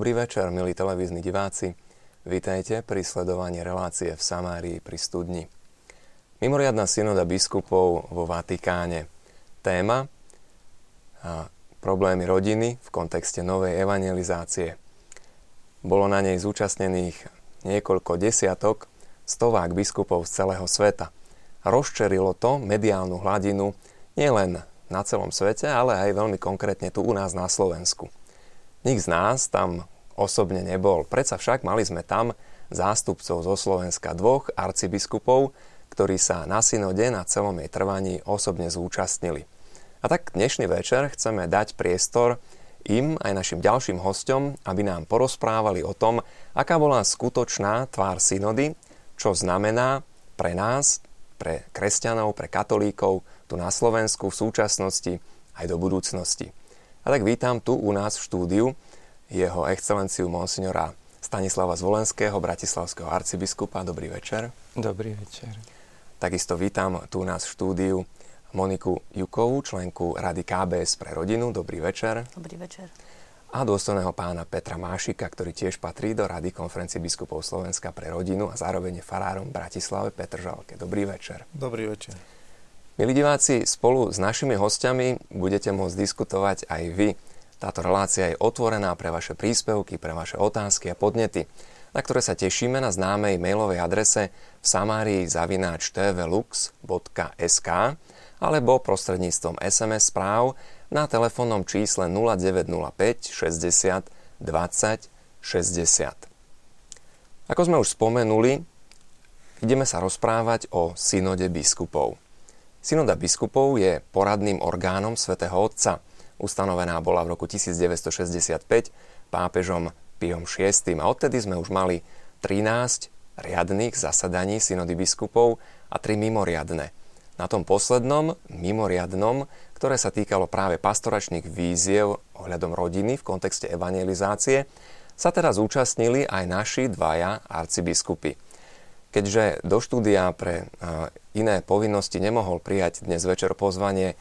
Dobrý večer, milí televízni diváci. Vítajte pri sledovaní relácie v Samárii pri studni. Mimoriadná synoda biskupov vo Vatikáne. Téma a problémy rodiny v kontexte novej evangelizácie. Bolo na nej zúčastnených niekoľko desiatok, stovák biskupov z celého sveta. Rozčerilo to mediálnu hladinu nielen na celom svete, ale aj veľmi konkrétne tu u nás na Slovensku. Nik z nás tam osobne nebol. Predsa však mali sme tam zástupcov zo Slovenska dvoch arcibiskupov, ktorí sa na synode na celom jej trvaní osobne zúčastnili. A tak dnešný večer chceme dať priestor im aj našim ďalším hostom, aby nám porozprávali o tom, aká bola skutočná tvár synody, čo znamená pre nás, pre kresťanov, pre katolíkov tu na Slovensku v súčasnosti aj do budúcnosti. A tak vítam tu u nás v štúdiu jeho excelenciu monsignora Stanislava Zvolenského, bratislavského arcibiskupa. Dobrý večer. Dobrý večer. Takisto vítam tu u nás v štúdiu Moniku Jukovú, členku Rady KBS pre rodinu. Dobrý večer. Dobrý večer. A dôstojného pána Petra Mášika, ktorý tiež patrí do Rady konferencie biskupov Slovenska pre rodinu a zároveň je farárom v Bratislave Petr Žalke. Dobrý večer. Dobrý večer. Milí diváci, spolu s našimi hostiami budete môcť diskutovať aj vy. Táto relácia je otvorená pre vaše príspevky, pre vaše otázky a podnety, na ktoré sa tešíme na známej mailovej adrese v samárii zavináč tvlux.sk alebo prostredníctvom SMS správ na telefónnom čísle 0905 60 20 60. Ako sme už spomenuli, ideme sa rozprávať o synode biskupov. Synoda biskupov je poradným orgánom svätého Otca. Ustanovená bola v roku 1965 pápežom Piom VI a odtedy sme už mali 13 riadných zasadaní synody biskupov a 3 mimoriadne – na tom poslednom, mimoriadnom, ktoré sa týkalo práve pastoračných víziev ohľadom rodiny v kontexte evangelizácie, sa teda zúčastnili aj naši dvaja arcibiskupy. Keďže do štúdia pre iné povinnosti nemohol prijať dnes večer pozvanie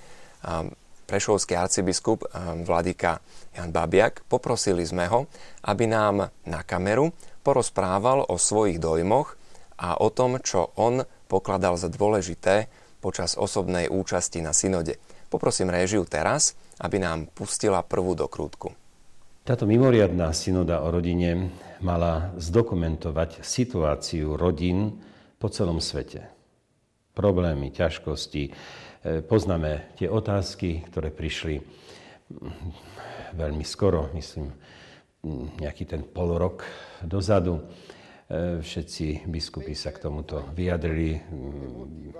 prešovský arcibiskup Vladika Jan Babiak, poprosili sme ho, aby nám na kameru porozprával o svojich dojmoch a o tom, čo on pokladal za dôležité počas osobnej účasti na synode. Poprosím réžiu teraz, aby nám pustila prvú dokrútku. Táto mimoriadná synoda o rodine mala zdokumentovať situáciu rodín po celom svete. Problémy, ťažkosti. E, poznáme tie otázky, ktoré prišli mm, veľmi skoro, myslím, mm, nejaký ten pol rok dozadu E, všetci biskupy sa k tomuto vyjadrili,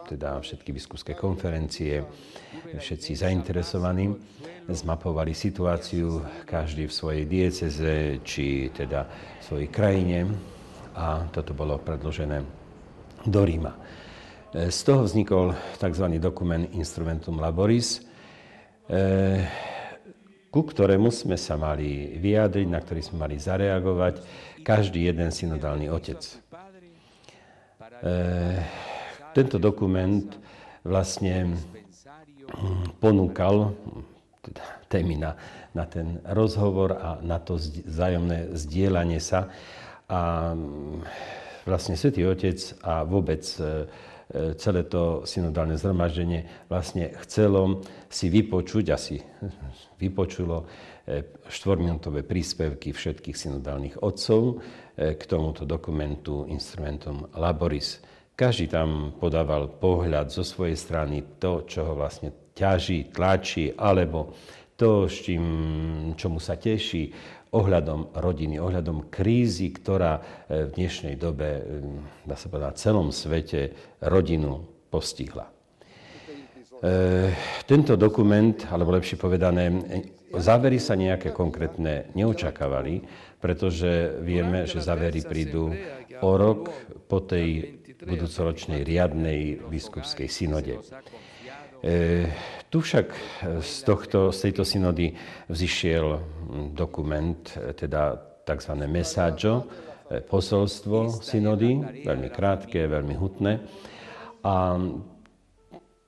teda všetky biskupské konferencie, všetci zainteresovaní zmapovali situáciu, každý v svojej dieceze, či teda v svojej krajine a toto bolo predložené do Ríma. E, z toho vznikol tzv. dokument Instrumentum Laboris, e, ku ktorému sme sa mali vyjadriť, na ktorý sme mali zareagovať každý jeden synodálny otec. E, tento dokument vlastne ponúkal teda témy na, na ten rozhovor a na to vzájomné zdieľanie sa. A vlastne Svetý Otec a vôbec celé to synodálne zhromaždenie vlastne chcelo si vypočuť, asi vypočulo e, štvorminútové príspevky všetkých synodálnych otcov e, k tomuto dokumentu instrumentom Laboris. Každý tam podával pohľad zo svojej strany, to, čo ho vlastne ťaží, tlačí, alebo to, s čím, čomu sa teší, ohľadom rodiny, ohľadom krízy, ktorá e, v dnešnej dobe, e, dá sa povedať, na celom svete rodinu postihla. E, tento dokument, alebo lepšie povedané, závery sa nejaké konkrétne neočakávali, pretože vieme, že závery prídu o rok po tej budúcoročnej riadnej biskupskej synode. E, tu však z, tohto, z tejto synody vzýšiel dokument, e, teda tzv. messaggio, e, posolstvo synody, veľmi krátke, veľmi hutné. A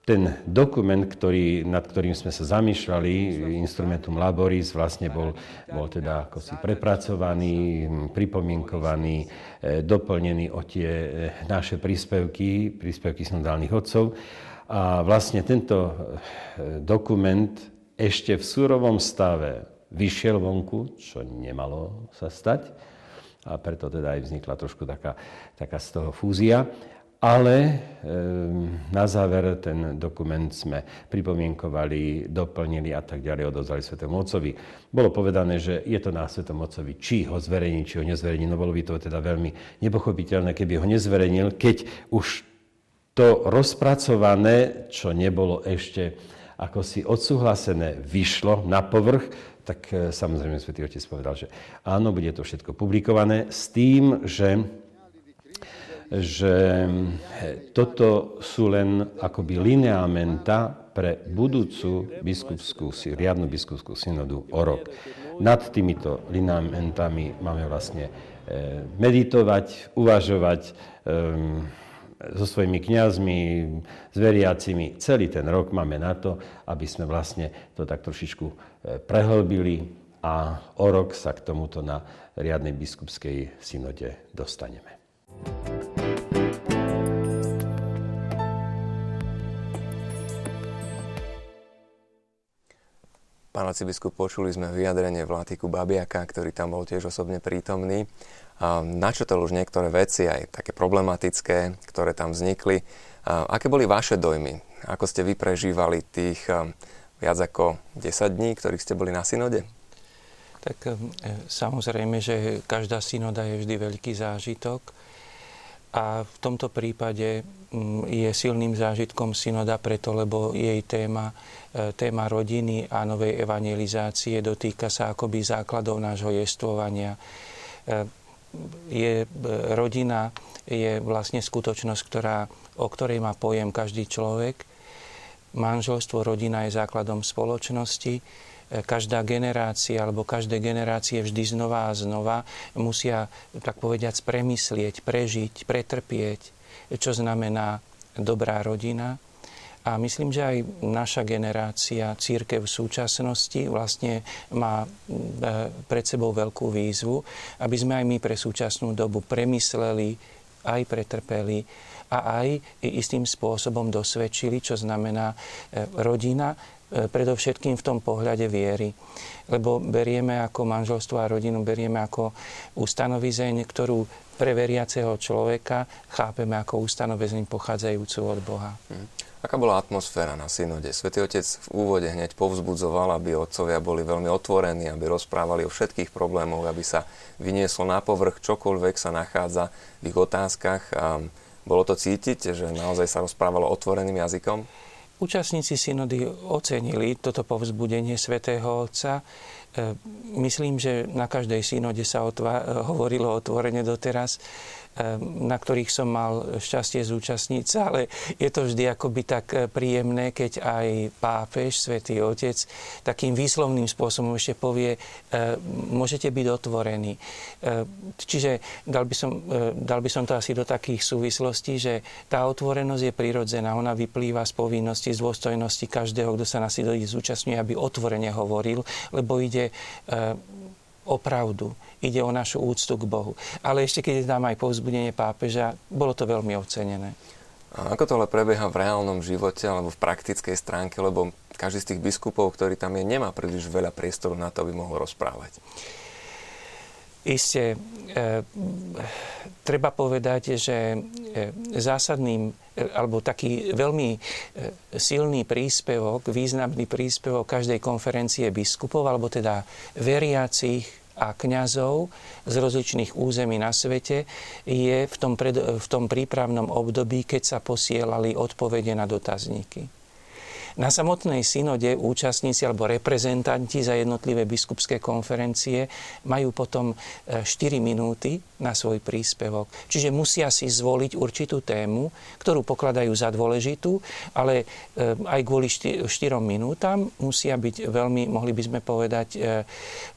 ten dokument, ktorý, nad ktorým sme sa zamýšľali, Instrumentum Laboris, vlastne bol, bol teda ako si prepracovaný, pripomienkovaný, e, doplnený o tie e, naše príspevky, príspevky synodálnych otcov. A vlastne tento e, dokument ešte v súrovom stave vyšiel vonku, čo nemalo sa stať. A preto teda aj vznikla trošku taká, taká z toho fúzia. Ale ehm, na záver ten dokument sme pripomienkovali, doplnili a tak ďalej, odozvali Svetému Otcovi. Bolo povedané, že je to na Svetom Otcovi, či ho zverejní, či ho nezverejní. No bolo by to teda veľmi nepochopiteľné, keby ho nezverejnil, keď už to rozpracované, čo nebolo ešte ako si odsúhlasené, vyšlo na povrch, tak e, samozrejme Svetý Otec povedal, že áno, bude to všetko publikované s tým, že že toto sú len akoby lineamenta pre budúcu biskupskú, riadnu biskupskú synodu o rok. Nad týmito lineamentami máme vlastne e, meditovať, uvažovať e, so svojimi kňazmi, s veriacimi. Celý ten rok máme na to, aby sme vlastne to tak trošičku e, prehlbili a o rok sa k tomuto na riadnej biskupskej synode dostaneme. Pán arcibiskup, počuli sme vyjadrenie Vlátiku Babiaka, ktorý tam bol tiež osobne prítomný. Načotel už niektoré veci, aj také problematické, ktoré tam vznikli. Aké boli vaše dojmy? Ako ste vy prežívali tých viac ako 10 dní, ktorých ste boli na synode? Tak e, samozrejme, že každá synoda je vždy veľký zážitok a v tomto prípade je silným zážitkom synoda preto, lebo jej téma, e, téma rodiny a novej evangelizácie dotýka sa akoby základov nášho jestvovania. E, je, e, rodina je vlastne skutočnosť, ktorá, o ktorej má pojem každý človek. Manželstvo, rodina je základom spoločnosti každá generácia alebo každé generácie vždy znova a znova musia, tak povediať, premyslieť, prežiť, pretrpieť, čo znamená dobrá rodina. A myslím, že aj naša generácia, církev v súčasnosti vlastne má e, pred sebou veľkú výzvu, aby sme aj my pre súčasnú dobu premysleli, aj pretrpeli a aj istým spôsobom dosvedčili, čo znamená e, rodina E, predovšetkým v tom pohľade viery. Lebo berieme ako manželstvo a rodinu, berieme ako ustanovizeň, ktorú pre veriaceho človeka chápeme ako ustanovizeň pochádzajúcu od Boha. Hmm. Aká bola atmosféra na synode? Svetý Otec v úvode hneď povzbudzoval, aby otcovia boli veľmi otvorení, aby rozprávali o všetkých problémoch, aby sa vynieslo na povrch čokoľvek sa nachádza v ich otázkach. A bolo to cítiť, že naozaj sa rozprávalo otvoreným jazykom? Účastníci synody ocenili toto povzbudenie svätého Otca. E, myslím, že na každej synode sa otva- hovorilo otvorene doteraz na ktorých som mal šťastie zúčastniť sa, ale je to vždy akoby tak eh, príjemné, keď aj pápež, svätý Otec, takým výslovným spôsobom ešte povie, eh, môžete byť otvorení. Ehm, čiže dal by, som, eh, dal by som to asi do takých súvislostí, že tá otvorenosť je prirodzená, ona vyplýva z povinnosti, z dôstojnosti každého, kto sa na synode zúčastňuje, aby otvorene hovoril, lebo ide o pravdu ide o našu úctu k Bohu. Ale ešte keď tam aj povzbudenie pápeža, bolo to veľmi ocenené. A ako to ale prebieha v reálnom živote alebo v praktickej stránke, lebo každý z tých biskupov, ktorý tam je, nemá príliš veľa priestoru na to, aby mohol rozprávať. Isté, e, treba povedať, že e, zásadným e, alebo taký veľmi e, silný príspevok, významný príspevok každej konferencie biskupov, alebo teda veriacich a kňazov z rozličných území na svete je v tom, pred, v tom prípravnom období, keď sa posielali odpovede na dotazníky. Na samotnej synode účastníci alebo reprezentanti za jednotlivé biskupské konferencie majú potom 4 e, minúty na svoj príspevok. Čiže musia si zvoliť určitú tému, ktorú pokladajú za dôležitú, ale e, aj kvôli 4 minútam musia byť veľmi, mohli by sme povedať, e,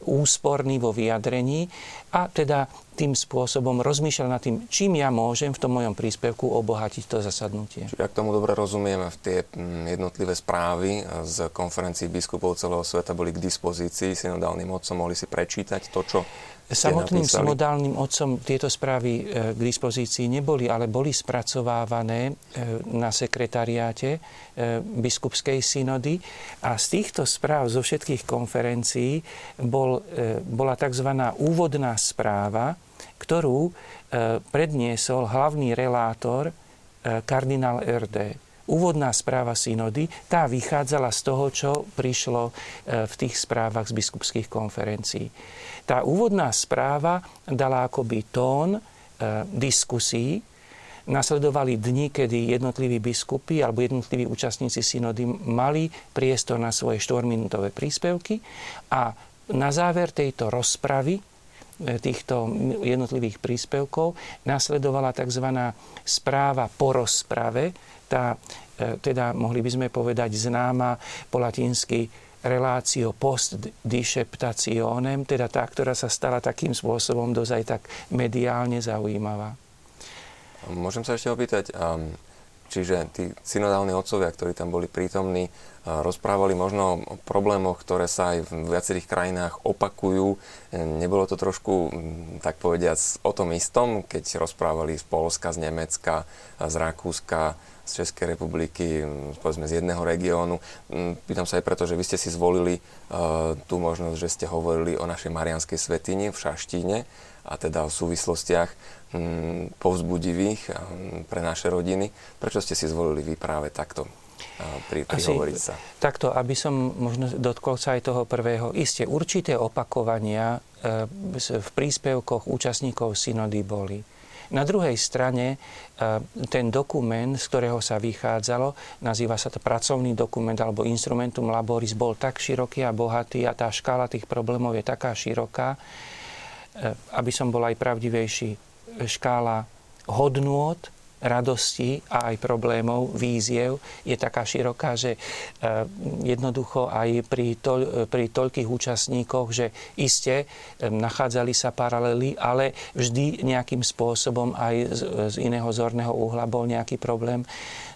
úsporní vo vyjadrení a teda tým spôsobom rozmýšľal nad tým, čím ja môžem v tom mojom príspevku obohatiť to zasadnutie. Čiže ak tomu dobre rozumieme, v tie mm, jednotlivé správy z konferencií biskupov celého sveta boli k dispozícii synodálnym otcom, mohli si prečítať to, čo Samotným synodálnym otcom tieto správy e, k dispozícii neboli, ale boli spracovávané e, na sekretariáte e, biskupskej synody a z týchto správ zo všetkých konferencií bol, bola tzv. úvodná správa, ktorú predniesol hlavný relátor kardinál RD úvodná správa synody, tá vychádzala z toho, čo prišlo v tých správach z biskupských konferencií. Tá úvodná správa dala akoby tón e, diskusí, Nasledovali dni, kedy jednotliví biskupy alebo jednotliví účastníci synody mali priestor na svoje štvorminútové príspevky. A na záver tejto rozpravy e, týchto jednotlivých príspevkov nasledovala tzv. správa po rozprave, tá, e, teda mohli by sme povedať známa po latinsky relácio post disceptationem, teda tá, ktorá sa stala takým spôsobom dozaj tak mediálne zaujímavá. Môžem sa ešte opýtať, čiže tí synodálni otcovia, ktorí tam boli prítomní, rozprávali možno o problémoch, ktoré sa aj v viacerých krajinách opakujú. Nebolo to trošku, tak povediac, o tom istom, keď rozprávali z Polska, z Nemecka, z Rakúska, z Českej republiky, povedzme z jedného regiónu. Pýtam sa aj preto, že vy ste si zvolili uh, tú možnosť, že ste hovorili o našej Marianskej svetine v Šaštíne a teda o súvislostiach povzbudivých pre naše rodiny. Prečo ste si zvolili vy práve takto pri, prihovoriť sa. Takto, aby som možno dotkol sa aj toho prvého. Isté, určité opakovania e, v príspevkoch účastníkov synody boli. Na druhej strane e, ten dokument, z ktorého sa vychádzalo, nazýva sa to pracovný dokument alebo instrumentum laboris, bol tak široký a bohatý a tá škála tých problémov je taká široká, e, aby som bol aj pravdivejší, škála hodnôt, radosti a aj problémov, víziev je taká široká, že e, jednoducho aj pri, toľ, pri toľkých účastníkoch, že iste e, nachádzali sa paralely, ale vždy nejakým spôsobom aj z, z iného zorného uhla bol nejaký problém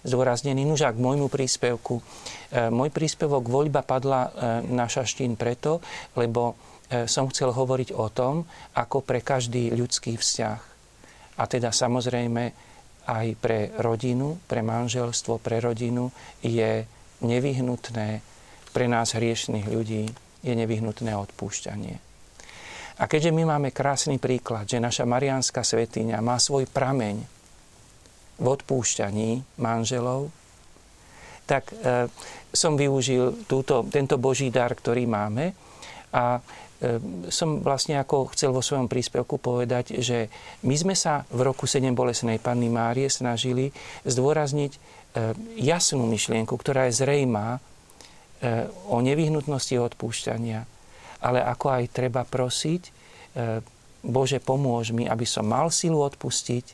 zdôraznený. Nuž k môjmu príspevku. E, môj príspevok voľba padla na Šaštín preto, lebo som chcel hovoriť o tom, ako pre každý ľudský vzťah. A teda samozrejme aj pre rodinu, pre manželstvo, pre rodinu je nevyhnutné, pre nás hriešných ľudí je nevyhnutné odpúšťanie. A keďže my máme krásny príklad, že naša Mariánska svetiňa má svoj prameň v odpúšťaní manželov, tak e, som využil túto, tento Boží dar, ktorý máme a som vlastne ako chcel vo svojom príspevku povedať, že my sme sa v roku 7 bolesnej Panny Márie snažili zdôrazniť ehm, jasnú myšlienku, ktorá je zrejmá ehm, o nevyhnutnosti odpúšťania, ale ako aj treba prosiť, Bože, pomôž mi, aby som mal silu odpustiť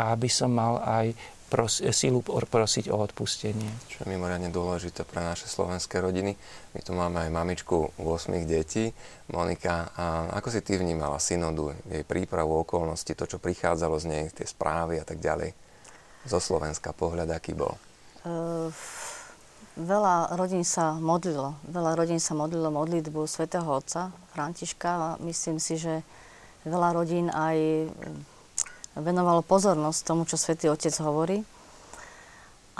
a aby som mal aj pros, silu prosiť o odpustenie. Čo je mimoriadne dôležité pre naše slovenské rodiny. My tu máme aj mamičku 8 detí. Monika, a ako si ty vnímala synodu, jej prípravu, okolnosti, to, čo prichádzalo z nej, tie správy a tak ďalej? Zo Slovenska pohľad, aký bol? Uh, veľa rodín sa modlilo. Veľa rodín sa modlilo modlitbu svätého Otca Františka a myslím si, že veľa rodín aj venovalo pozornosť tomu, čo Svetý Otec hovorí.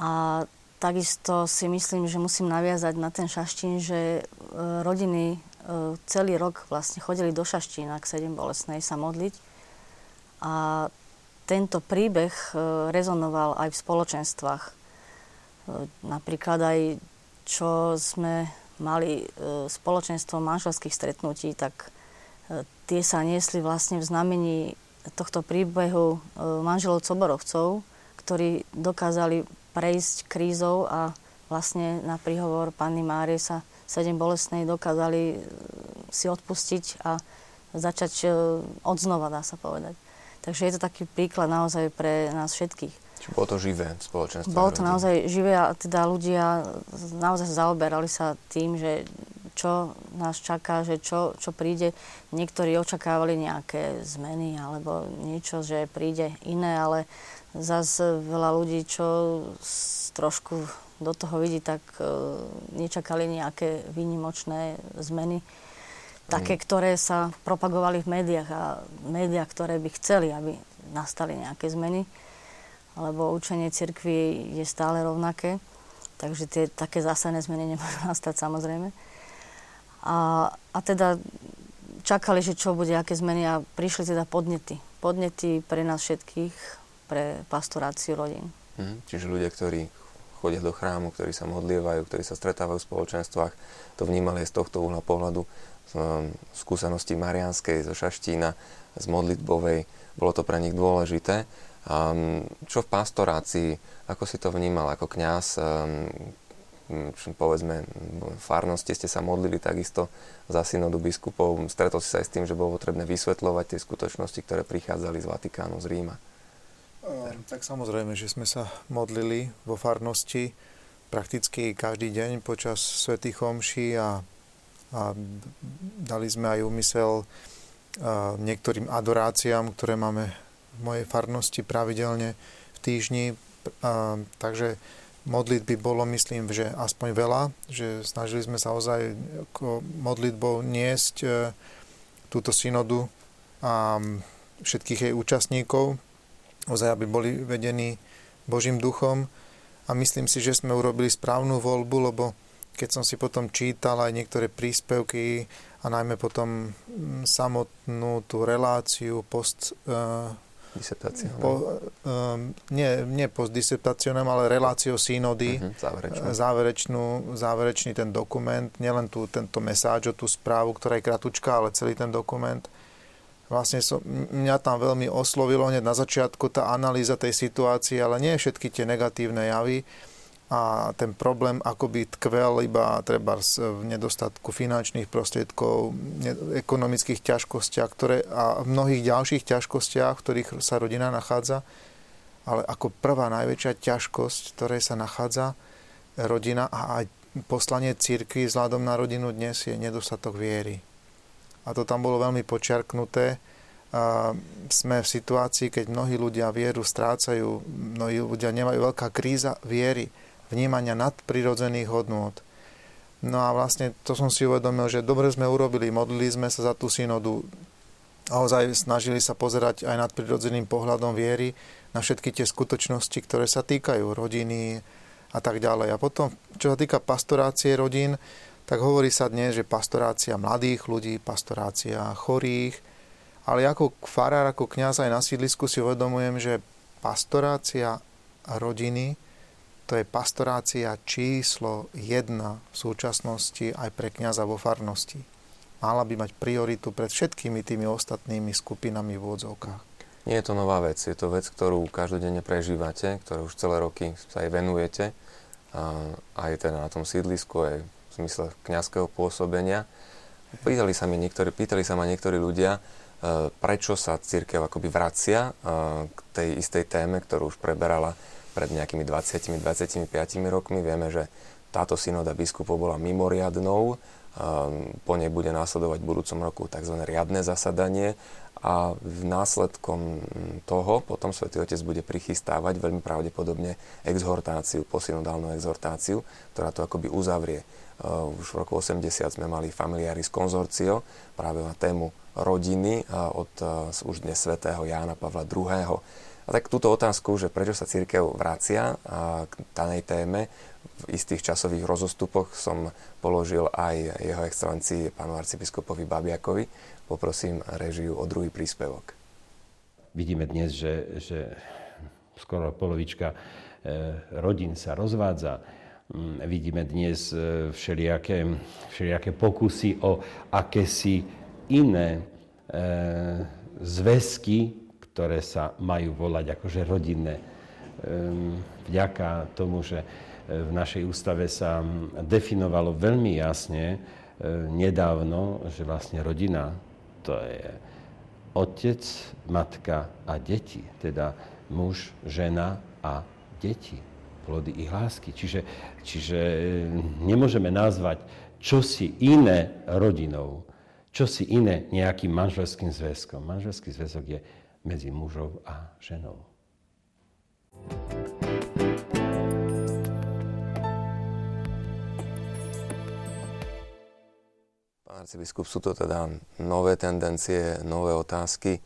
A takisto si myslím, že musím naviazať na ten šaštín, že e, rodiny e, celý rok vlastne chodili do šaštína k sedem bolesnej sa modliť. A tento príbeh e, rezonoval aj v spoločenstvách. Napríklad aj čo sme mali spoločenstvo manželských stretnutí, tak tie sa niesli vlastne v znamení tohto príbehu e, manželov Coborovcov, ktorí dokázali prejsť krízou a vlastne na príhovor Panny Márie sa sedem bolestnej dokázali e, si odpustiť a začať e, odznova, dá sa povedať. Takže je to taký príklad naozaj pre nás všetkých. Čiže bolo to živé spoločenstvo? Bolo to naozaj živé a teda ľudia naozaj zaoberali sa tým, že čo nás čaká, že čo, čo príde. Niektorí očakávali nejaké zmeny alebo niečo, že príde iné, ale zase veľa ľudí, čo trošku do toho vidí, tak uh, nečakali nejaké výnimočné zmeny. Také, mm. ktoré sa propagovali v médiách a médiá, ktoré by chceli, aby nastali nejaké zmeny. Lebo učenie cirkvi je stále rovnaké. Takže tie také zásadné zmeny nemôžu nastať samozrejme. A, a teda čakali, že čo bude, aké zmeny a prišli teda podnety. Podnety pre nás všetkých, pre pastoráciu rodín. Mm, čiže ľudia, ktorí chodia do chrámu, ktorí sa modlievajú, ktorí sa stretávajú v spoločenstvách, to vnímali aj z tohto uhla pohľadu um, skúsenosti Marianskej, zo Šaštína, z modlitbovej. Bolo to pre nich dôležité. Čo v pastorácii, ako si to vnímal ako kňaz, um, povedzme, v farnosti ste sa modlili takisto za synodu biskupov. Stretol si sa aj s tým, že bolo potrebné vysvetľovať tie skutočnosti, ktoré prichádzali z Vatikánu, z Ríma. Ehm, tak samozrejme, že sme sa modlili vo farnosti prakticky každý deň počas svätých homší a, a dali sme aj úmysel niektorým adoráciám, ktoré máme v mojej farnosti pravidelne v týždni. A, takže modlitby bolo, myslím, že aspoň veľa, že snažili sme sa ozaj modlitbou niesť e, túto synodu a všetkých jej účastníkov, ozaj, aby boli vedení Božím duchom. A myslím si, že sme urobili správnu voľbu, lebo keď som si potom čítal aj niektoré príspevky a najmä potom samotnú tú reláciu post... Uh, Po, uh, nie, nie postdisertacionem, ale reláciu synody, uh-huh, záverečnú. záverečnú, záverečný ten dokument, nielen tú, tento mesáč o tú správu, ktorá je kratučká, ale celý ten dokument. Vlastne som, mňa tam veľmi oslovilo hneď na začiatku tá analýza tej situácie, ale nie všetky tie negatívne javy a ten problém akoby tkvel iba treba v nedostatku finančných prostriedkov, ekonomických ťažkostiach ktoré, a mnohých ďalších ťažkostiach, v ktorých sa rodina nachádza. Ale ako prvá najväčšia ťažkosť, v ktorej sa nachádza rodina a aj poslanie církvy vzhľadom na rodinu dnes je nedostatok viery a to tam bolo veľmi počiarknuté. A sme v situácii, keď mnohí ľudia vieru strácajú, mnohí ľudia nemajú veľká kríza viery, vnímania nadprirodzených hodnôt. No a vlastne to som si uvedomil, že dobre sme urobili, modlili sme sa za tú synodu, a ozaj snažili sa pozerať aj nad prirodzeným pohľadom viery na všetky tie skutočnosti, ktoré sa týkajú rodiny a tak ďalej. A potom, čo sa týka pastorácie rodín, tak hovorí sa dnes, že pastorácia mladých ľudí, pastorácia chorých, ale ako farár, ako kňaz aj na sídlisku si uvedomujem, že pastorácia rodiny, to je pastorácia číslo jedna v súčasnosti aj pre kňaza vo farnosti. Mala by mať prioritu pred všetkými tými ostatnými skupinami v úvodzovkách. Nie je to nová vec, je to vec, ktorú každodenne prežívate, ktorú už celé roky sa aj venujete. A aj teda na tom sídlisku, aj v zmysle kňazského pôsobenia. Pýtali sa, mi niektorí, pýtali sa ma niektorí ľudia, e, prečo sa církev akoby vracia e, k tej istej téme, ktorú už preberala pred nejakými 20-25 rokmi. Vieme, že táto synoda biskupov bola mimoriadnou, e, po nej bude následovať v budúcom roku tzv. riadne zasadanie a v následkom toho potom svätý Otec bude prichystávať veľmi pravdepodobne exhortáciu, posynodálnu exhortáciu, ktorá to akoby uzavrie. Uh, už v roku 80 sme mali Familiaris Consortio práve na tému rodiny uh, od uh, už dnes svätého Jána Pavla II. A tak túto otázku, že prečo sa církev vracia k danej téme, v istých časových rozostupoch som položil aj jeho excelencii pánu arcibiskupovi Babiakovi. Poprosím režiu o druhý príspevok. Vidíme dnes, že, že skoro polovička rodín sa rozvádza Mm, vidíme dnes e, všelijaké, všelijaké pokusy o akési iné e, zväzky, ktoré sa majú volať akože rodinné. E, vďaka tomu, že e, v našej ústave sa definovalo veľmi jasne e, nedávno, že vlastne rodina to je otec, matka a deti, teda muž, žena a deti plody ich lásky. Čiže, čiže e, nemôžeme nazvať čo si iné rodinou, čo si iné nejakým manželským zväzkom. Manželský zväzok je medzi mužou a ženou. Pán arcibiskup, sú to teda nové tendencie, nové otázky.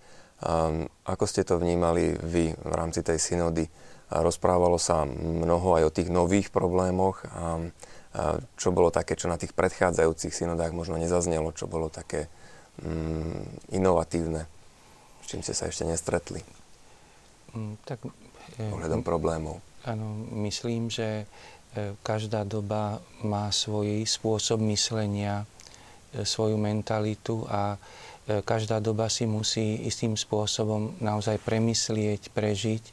Um, ako ste to vnímali vy v rámci tej synody? Rozprávalo sa mnoho aj o tých nových problémoch. A, čo bolo také, čo na tých predchádzajúcich synodách možno nezaznelo, čo bolo také mm, inovatívne, s čím ste sa ešte nestretli? Mm, tak, e, ohľadom problémov. Áno, myslím, že e, každá doba má svoj spôsob myslenia, e, svoju mentalitu a každá doba si musí istým spôsobom naozaj premyslieť, prežiť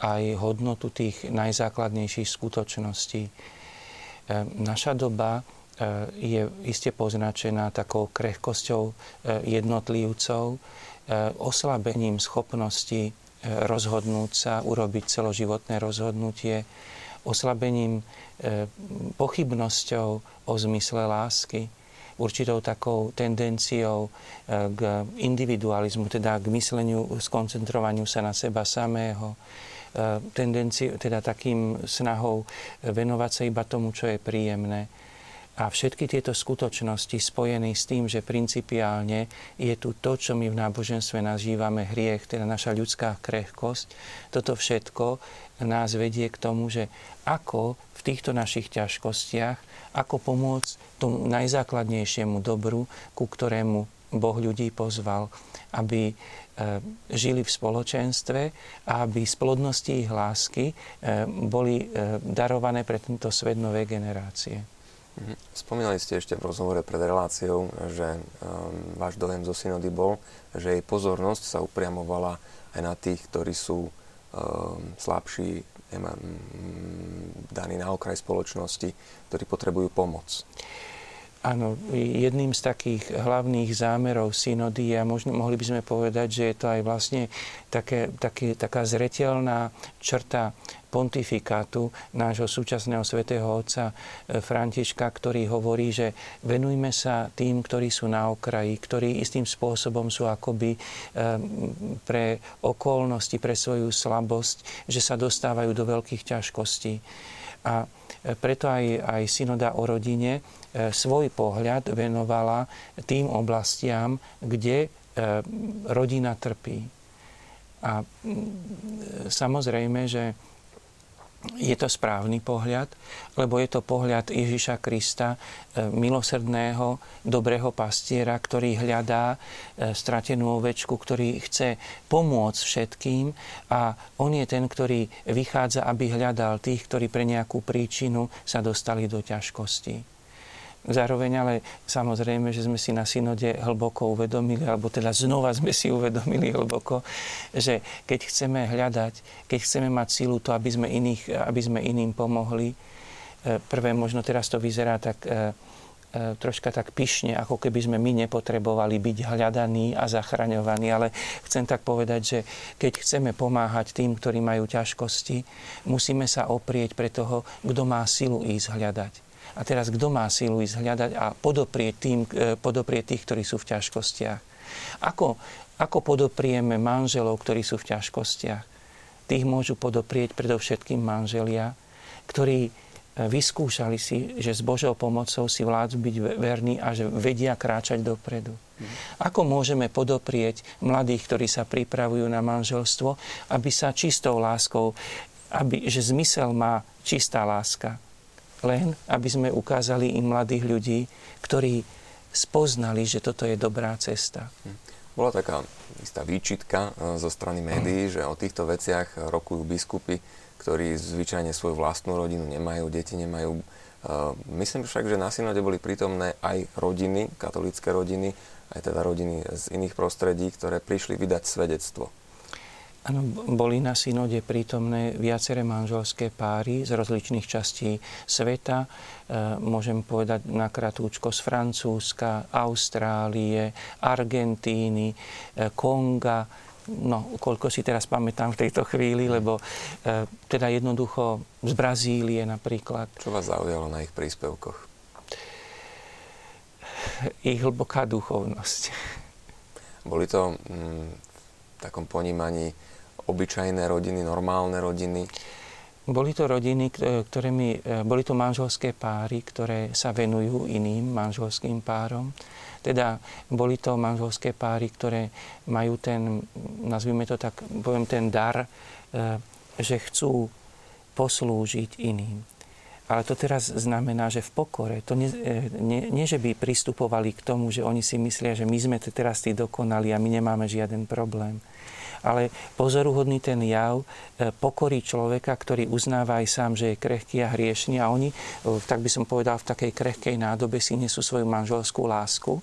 aj hodnotu tých najzákladnejších skutočností. Naša doba je iste poznačená takou krehkosťou jednotlivcov, oslabením schopnosti rozhodnúť sa, urobiť celoživotné rozhodnutie, oslabením, pochybnosťou o zmysle lásky, určitou takou tendenciou k individualizmu, teda k mysleniu, skoncentrovaniu sa na seba samého, E, tendenciu, teda takým snahou venovať sa iba tomu, čo je príjemné. A všetky tieto skutočnosti spojené s tým, že principiálne je tu to, čo my v náboženstve nazývame hriech, teda naša ľudská krehkosť, toto všetko nás vedie k tomu, že ako v týchto našich ťažkostiach, ako pomôcť tomu najzákladnejšiemu dobru, ku ktorému Boh ľudí pozval, aby E, žili v spoločenstve a aby z plodnosti ich lásky e, boli e, darované pre tento svet nové generácie. Mhm. Spomínali ste ešte v rozhovore pred reláciou, že um, váš dojem zo synody bol, že jej pozornosť sa upriamovala aj na tých, ktorí sú um, slabší, daní na okraj spoločnosti, ktorí potrebujú pomoc. Áno, jedným z takých hlavných zámerov synody a možno mohli by sme povedať, že je to aj vlastne také, také, taká zretelná črta pontifikátu nášho súčasného svätého otca e, Františka, ktorý hovorí, že venujme sa tým, ktorí sú na okraji, ktorí istým spôsobom sú akoby e, pre okolnosti, pre svoju slabosť, že sa dostávajú do veľkých ťažkostí. A preto aj, aj synoda o rodine e, svoj pohľad venovala tým oblastiam, kde e, rodina trpí. A samozrejme, že je to správny pohľad, lebo je to pohľad Ježiša Krista, e, milosrdného, dobrého pastiera, ktorý hľadá e, stratenú ovečku, ktorý chce pomôcť všetkým a on je ten, ktorý vychádza, aby hľadal tých, ktorí pre nejakú príčinu sa dostali do ťažkosti. Zároveň ale samozrejme, že sme si na synode hlboko uvedomili, alebo teda znova sme si uvedomili hlboko, že keď chceme hľadať, keď chceme mať sílu to, aby sme, iných, aby sme iným pomohli, e, prvé možno teraz to vyzerá tak e, e, troška tak pyšne, ako keby sme my nepotrebovali byť hľadaní a zachraňovaní, ale chcem tak povedať, že keď chceme pomáhať tým, ktorí majú ťažkosti, musíme sa oprieť pre toho, kto má silu ísť hľadať. A teraz kto má sílu ísť hľadať a podoprieť, tým, e, podoprieť tých, ktorí sú v ťažkostiach? Ako, ako podoprieme manželov, ktorí sú v ťažkostiach? Tých môžu podoprieť predovšetkým manželia, ktorí e, vyskúšali si, že s Božou pomocou si vládzu byť verní a že vedia kráčať dopredu. Mm. Ako môžeme podoprieť mladých, ktorí sa pripravujú na manželstvo, aby sa čistou láskou, aby, že zmysel má čistá láska, len aby sme ukázali im mladých ľudí, ktorí spoznali, že toto je dobrá cesta. Bola taká istá výčitka e, zo strany médií, že o týchto veciach rokujú biskupy, ktorí zvyčajne svoju vlastnú rodinu nemajú, deti nemajú. E, myslím však, že na synode boli prítomné aj rodiny, katolické rodiny, aj teda rodiny z iných prostredí, ktoré prišli vydať svedectvo. Áno, boli na synode prítomné viaceré manželské páry z rozličných častí sveta. E, môžem povedať na kratúčko z Francúzska, Austrálie, Argentíny, e, Konga, no, koľko si teraz pamätám v tejto chvíli, lebo e, teda jednoducho z Brazílie napríklad. Čo vás zaujalo na ich príspevkoch? ich hlboká duchovnosť. Boli to mm, v takom ponímaní obyčajné rodiny, normálne rodiny? Boli to rodiny, ktoré mi, e, boli to manželské páry, ktoré sa venujú iným manželským párom. Teda boli to manželské páry, ktoré majú ten, nazvime to tak, poviem ten dar, e, že chcú poslúžiť iným. Ale to teraz znamená, že v pokore, to nie, nie, nie, že by pristupovali k tomu, že oni si myslia, že my sme teraz tí dokonali a my nemáme žiaden problém ale pozoruhodný ten jav e, pokorí človeka, ktorý uznáva aj sám, že je krehký a hriešný a oni, e, tak by som povedal, v takej krehkej nádobe si nesú svoju manželskú lásku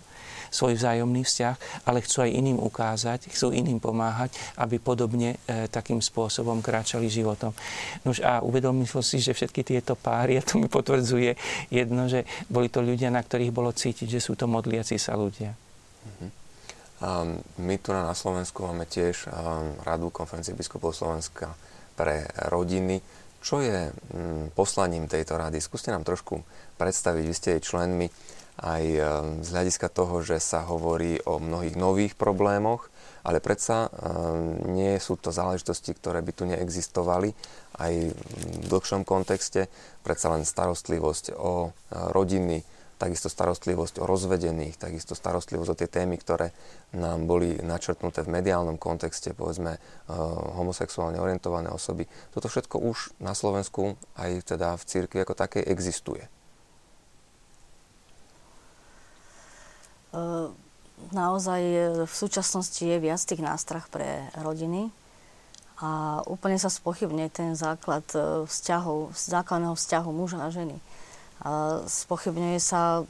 svoj vzájomný vzťah, ale chcú aj iným ukázať, chcú iným pomáhať, aby podobne e, takým spôsobom kráčali životom. Nož a uvedomil si, že všetky tieto páry, a to mi potvrdzuje jedno, že boli to ľudia, na ktorých bolo cítiť, že sú to modliaci sa ľudia. Mm-hmm. My tu na Slovensku máme tiež Radu konferencie biskupov Slovenska pre rodiny. Čo je mm, poslaním tejto rady? Skúste nám trošku predstaviť, vy ste jej členmi aj z hľadiska toho, že sa hovorí o mnohých nových problémoch, ale predsa nie sú to záležitosti, ktoré by tu neexistovali aj v dlhšom kontexte. Predsa len starostlivosť o rodiny, takisto starostlivosť o rozvedených, takisto starostlivosť o tie témy, ktoré nám boli načrtnuté v mediálnom kontexte, povedzme uh, homosexuálne orientované osoby. Toto všetko už na Slovensku aj teda v cirkvi ako také existuje. Uh, naozaj v súčasnosti je viac tých nástrah pre rodiny a úplne sa spochybne ten základ e, vzťahov, základného vzťahu muža a ženy. A spochybňuje sa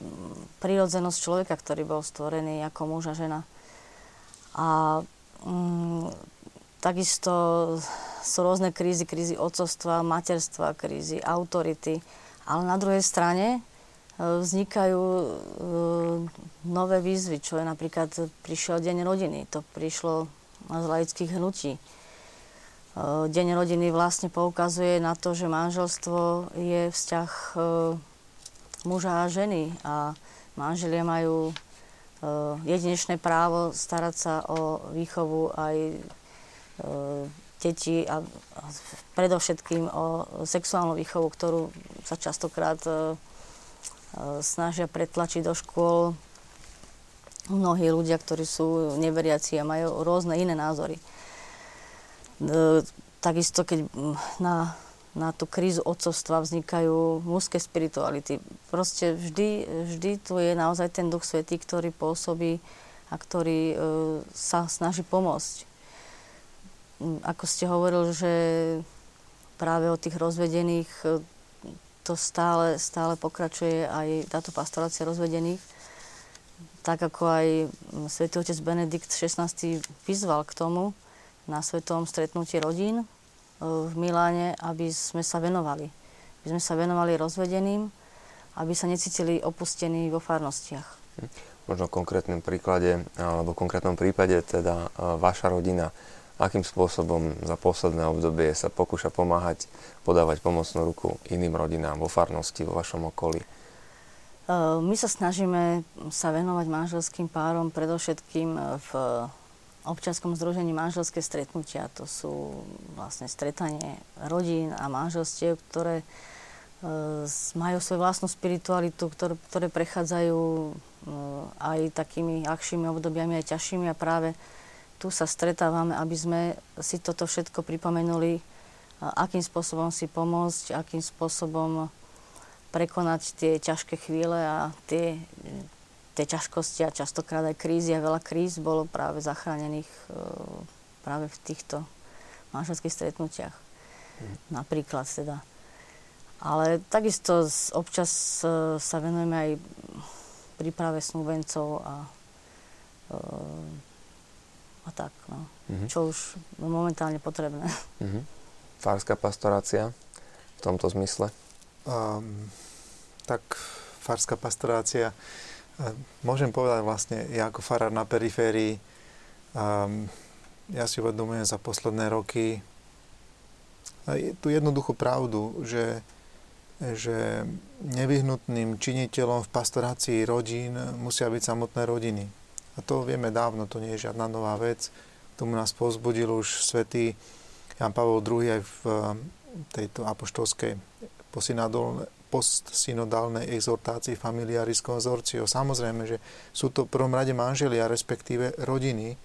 prírodzenosť človeka, ktorý bol stvorený ako muž a žena. A mm, takisto sú rôzne krízy, krízy otcovstva, materstva, krízy autority. Ale na druhej strane e, vznikajú e, nové výzvy, čo je napríklad prišiel Deň rodiny. To prišlo z laických hnutí. E, Deň rodiny vlastne poukazuje na to, že manželstvo je vzťah muža a ženy a manželia majú jedinečné právo starať sa o výchovu aj uh, detí a, predovšetkým o sexuálnu výchovu, ktorú sa častokrát uh, snažia pretlačiť do škôl mnohí ľudia, ktorí sú neveriaci a majú rôzne iné názory. Takisto, keď na na tú krízu otcovstva vznikajú mužské spirituality. Proste vždy, vždy tu je naozaj ten duch svetý, ktorý pôsobí a ktorý e, sa snaží pomôcť. Mm, ako ste hovoril, že práve o tých rozvedených e, to stále, stále pokračuje aj táto pastorácia rozvedených. Tak ako aj mm, svätý otec Benedikt XVI vyzval k tomu na svetom stretnutí rodín, v Miláne, aby sme sa venovali. Aby sme sa venovali rozvedeným, aby sa necítili opustení vo farnostiach. Možno v konkrétnom príklade, alebo v konkrétnom prípade teda e, vaša rodina, akým spôsobom za posledné obdobie sa pokúša pomáhať, podávať pomocnú ruku iným rodinám vo farnosti, vo vašom okolí? E, my sa snažíme sa venovať manželským párom predovšetkým v občianskom združení manželské stretnutia. To sú vlastne stretanie rodín a manželstiev, ktoré e, majú svoju vlastnú spiritualitu, ktoré, ktoré prechádzajú e, aj takými ľahšími obdobiami, aj ťažšími a práve tu sa stretávame, aby sme si toto všetko pripomenuli, akým spôsobom si pomôcť, akým spôsobom prekonať tie ťažké chvíle a tie tie ťažkosti a častokrát aj krízy a veľa kríz bolo práve zachránených e, práve v týchto manželských stretnutiach. Mm. Napríklad teda. Ale takisto občas e, sa venujeme aj príprave snúbencov a, e, a tak, no. Mm-hmm. Čo už momentálne potrebné. Mm-hmm. Fárska pastorácia v tomto zmysle? Um, tak fárska pastorácia Môžem povedať vlastne, ja ako farár na periférii, um, ja si uvedomujem za posledné roky tú jednoduchú pravdu, že že nevyhnutným činiteľom v pastorácii rodín musia byť samotné rodiny. A to vieme dávno, to nie je žiadna nová vec. K tomu nás pozbudil už svätý Jan Pavel II aj v tejto apoštolskej postsynodálnej exhortácii Familiaris Consortio. Samozrejme, že sú to v prvom rade manželia, respektíve rodiny, e,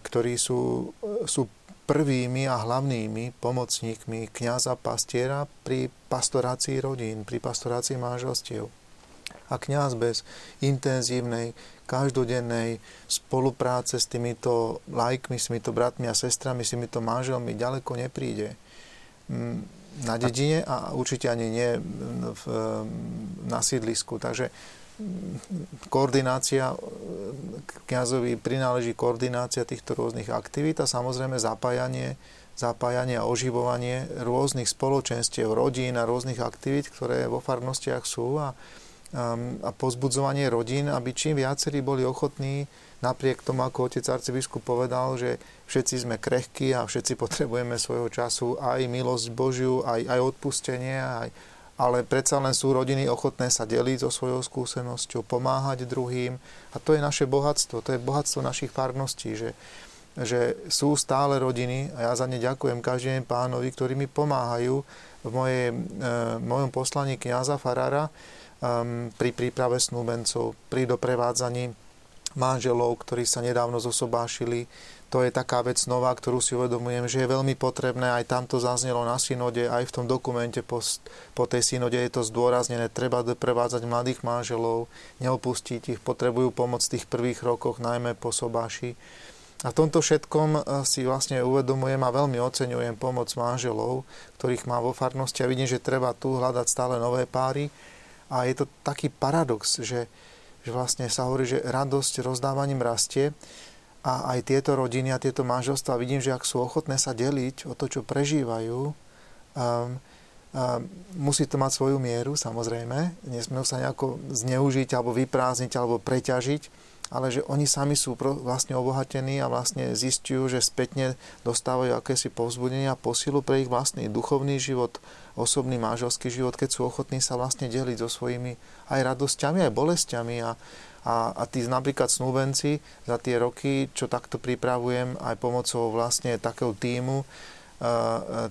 ktorí sú, sú prvými a hlavnými pomocníkmi kňaza pastiera pri pastorácii rodín, pri pastorácii manželstiev. A kňaz bez intenzívnej, každodennej spolupráce s týmito lajkmi, s týmito bratmi a sestrami, s týmito manželmi ďaleko nepríde. Mm, na dedine a určite ani nie v, na sídlisku. Takže koordinácia, kniazovi prináleží koordinácia týchto rôznych aktivít a samozrejme zapájanie, zapájanie a oživovanie rôznych spoločenstiev, rodín a rôznych aktivít, ktoré vo farnostiach sú a, a pozbudzovanie rodín, aby čím viacerí boli ochotní napriek tomu, ako otec arcibiskup povedal, že všetci sme krehkí a všetci potrebujeme svojho času aj milosť Božiu, aj, aj odpustenie, aj, ale predsa len sú rodiny ochotné sa deliť so svojou skúsenosťou, pomáhať druhým. A to je naše bohatstvo, to je bohatstvo našich farností, že, že sú stále rodiny a ja za ne ďakujem každému pánovi, ktorí mi pomáhajú v mojej, e, mojom poslaní kniaza Farára um, pri príprave snúbencov, pri doprevádzaní manželov, ktorí sa nedávno zosobášili, to je taká vec nová, ktorú si uvedomujem, že je veľmi potrebné, aj tam to zaznelo na synode, aj v tom dokumente po, po tej synode je to zdôraznené, treba prevádzať mladých manželov, neopustiť ich, potrebujú pomoc v tých prvých rokoch, najmä po sobáši. A v tomto všetkom eh, si vlastne uvedomujem a veľmi oceňujem pomoc manželov, ktorých má vo farnosti a vidím, že treba tu hľadať stále nové páry. A je to taký paradox, že, že vlastne sa hovorí, že radosť rozdávaním rastie, a aj tieto rodiny a tieto manželstva vidím, že ak sú ochotné sa deliť o to, čo prežívajú, um, um, musí to mať svoju mieru, samozrejme. Nesmú sa nejako zneužiť alebo vyprázdniť alebo preťažiť, ale že oni sami sú vlastne obohatení a vlastne zistujú, že spätne dostávajú akési povzbudenie a posilu pre ich vlastný duchovný život, osobný manželský život, keď sú ochotní sa vlastne deliť so svojimi aj radosťami, aj bolestiami. A, a, a tí napríklad snúbenci za tie roky, čo takto pripravujem aj pomocou vlastne takého týmu,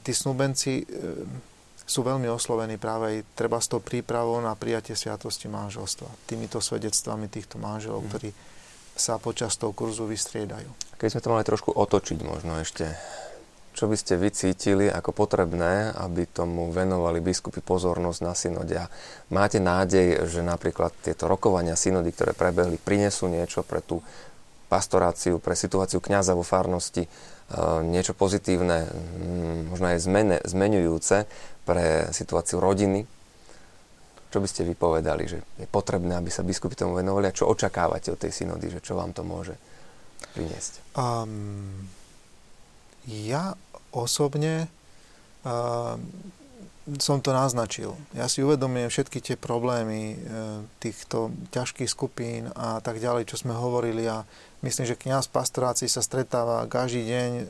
tí snúbenci e, sú veľmi oslovení práve aj treba s tou prípravou na prijatie sviatosti manželstva. Týmito svedectvami týchto manželov, mm. ktorí sa počas toho kurzu vystriedajú. Keď sme to mali trošku otočiť možno ešte, čo by ste vycítili ako potrebné, aby tomu venovali biskupy pozornosť na synode? A máte nádej, že napríklad tieto rokovania synody, ktoré prebehli, prinesú niečo pre tú pastoráciu, pre situáciu kňaza vo farnosti, e, niečo pozitívne, mm, možno aj zmene, zmenujúce pre situáciu rodiny? Čo by ste vypovedali, že je potrebné, aby sa biskupy tomu venovali a čo očakávate od tej synody, že čo vám to môže priniesť? Um, ja osobne uh, som to naznačil. Ja si uvedomujem všetky tie problémy uh, týchto ťažkých skupín a tak ďalej, čo sme hovorili a myslím, že kniaz pastorácii sa stretáva každý deň uh,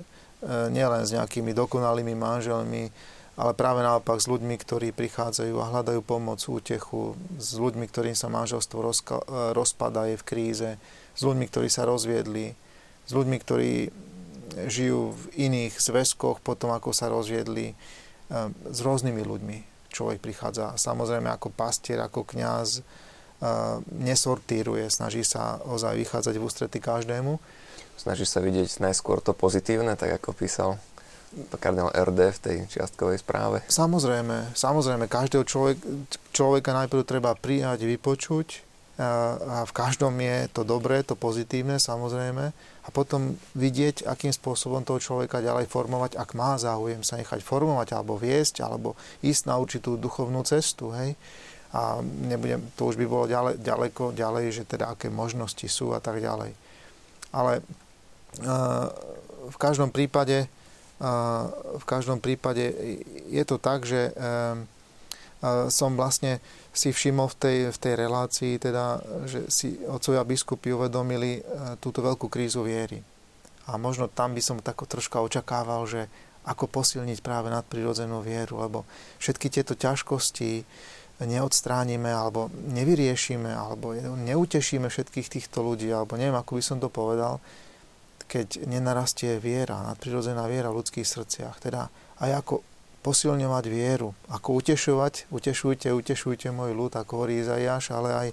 nielen s nejakými dokonalými manželmi, ale práve naopak s ľuďmi, ktorí prichádzajú a hľadajú pomoc, útechu, s ľuďmi, ktorým sa manželstvo rozka- rozpadá, je v kríze, s ľuďmi, ktorí sa rozviedli, s ľuďmi, ktorí žijú v iných zväzkoch potom, ako sa rozviedli s rôznymi ľuďmi. Človek prichádza samozrejme ako pastier, ako kňaz, ehm, nesortíruje, snaží sa ozaj vychádzať v ústrety každému. Snaží sa vidieť najskôr to pozitívne, tak ako písal kardinál RD v tej čiastkovej správe? Samozrejme, samozrejme, každého človek, človeka najprv treba prijať, vypočuť a v každom je to dobré, to pozitívne samozrejme a potom vidieť, akým spôsobom toho človeka ďalej formovať, ak má záujem sa nechať formovať alebo viesť, alebo ísť na určitú duchovnú cestu, hej. A nebudem, to už by bolo ďalej, ďaleko ďalej, že teda aké možnosti sú a tak ďalej. Ale uh, v každom prípade uh, v každom prípade je to tak, že uh, som vlastne si všimol v tej, v tej relácii, teda, že si otcovia biskupy uvedomili e, túto veľkú krízu viery. A možno tam by som tako troška očakával, že ako posilniť práve nadprirodzenú vieru, lebo všetky tieto ťažkosti neodstránime alebo nevyriešime alebo neutešíme všetkých týchto ľudí, alebo neviem, ako by som to povedal, keď nenarastie viera, nadprirodzená viera v ľudských srdciach. Teda aj ako posilňovať vieru, ako utešovať, utešujte, utešujte môj ľud, ako hovorí Izaiáš, ale aj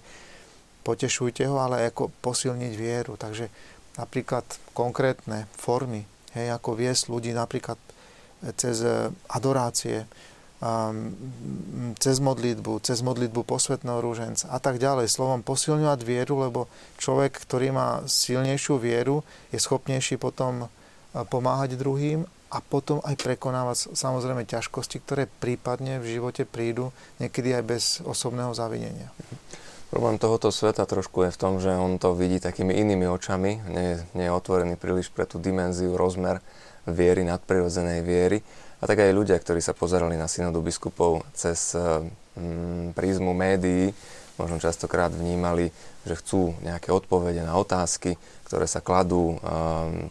potešujte ho, ale ako posilniť vieru. Takže napríklad konkrétne formy, hej, ako viesť ľudí napríklad cez adorácie, um, cez modlitbu, cez modlitbu posvetného rúženca a tak ďalej. Slovom posilňovať vieru, lebo človek, ktorý má silnejšiu vieru, je schopnejší potom pomáhať druhým a potom aj prekonávať samozrejme ťažkosti, ktoré prípadne v živote prídu, niekedy aj bez osobného zavinenia. Problém tohoto sveta trošku je v tom, že on to vidí takými inými očami, nie, nie je otvorený príliš pre tú dimenziu, rozmer viery, nadprirodzenej viery. A tak aj ľudia, ktorí sa pozerali na synodu biskupov cez mm, prízmu médií, možno častokrát vnímali, že chcú nejaké odpovede na otázky, ktoré sa kladú um,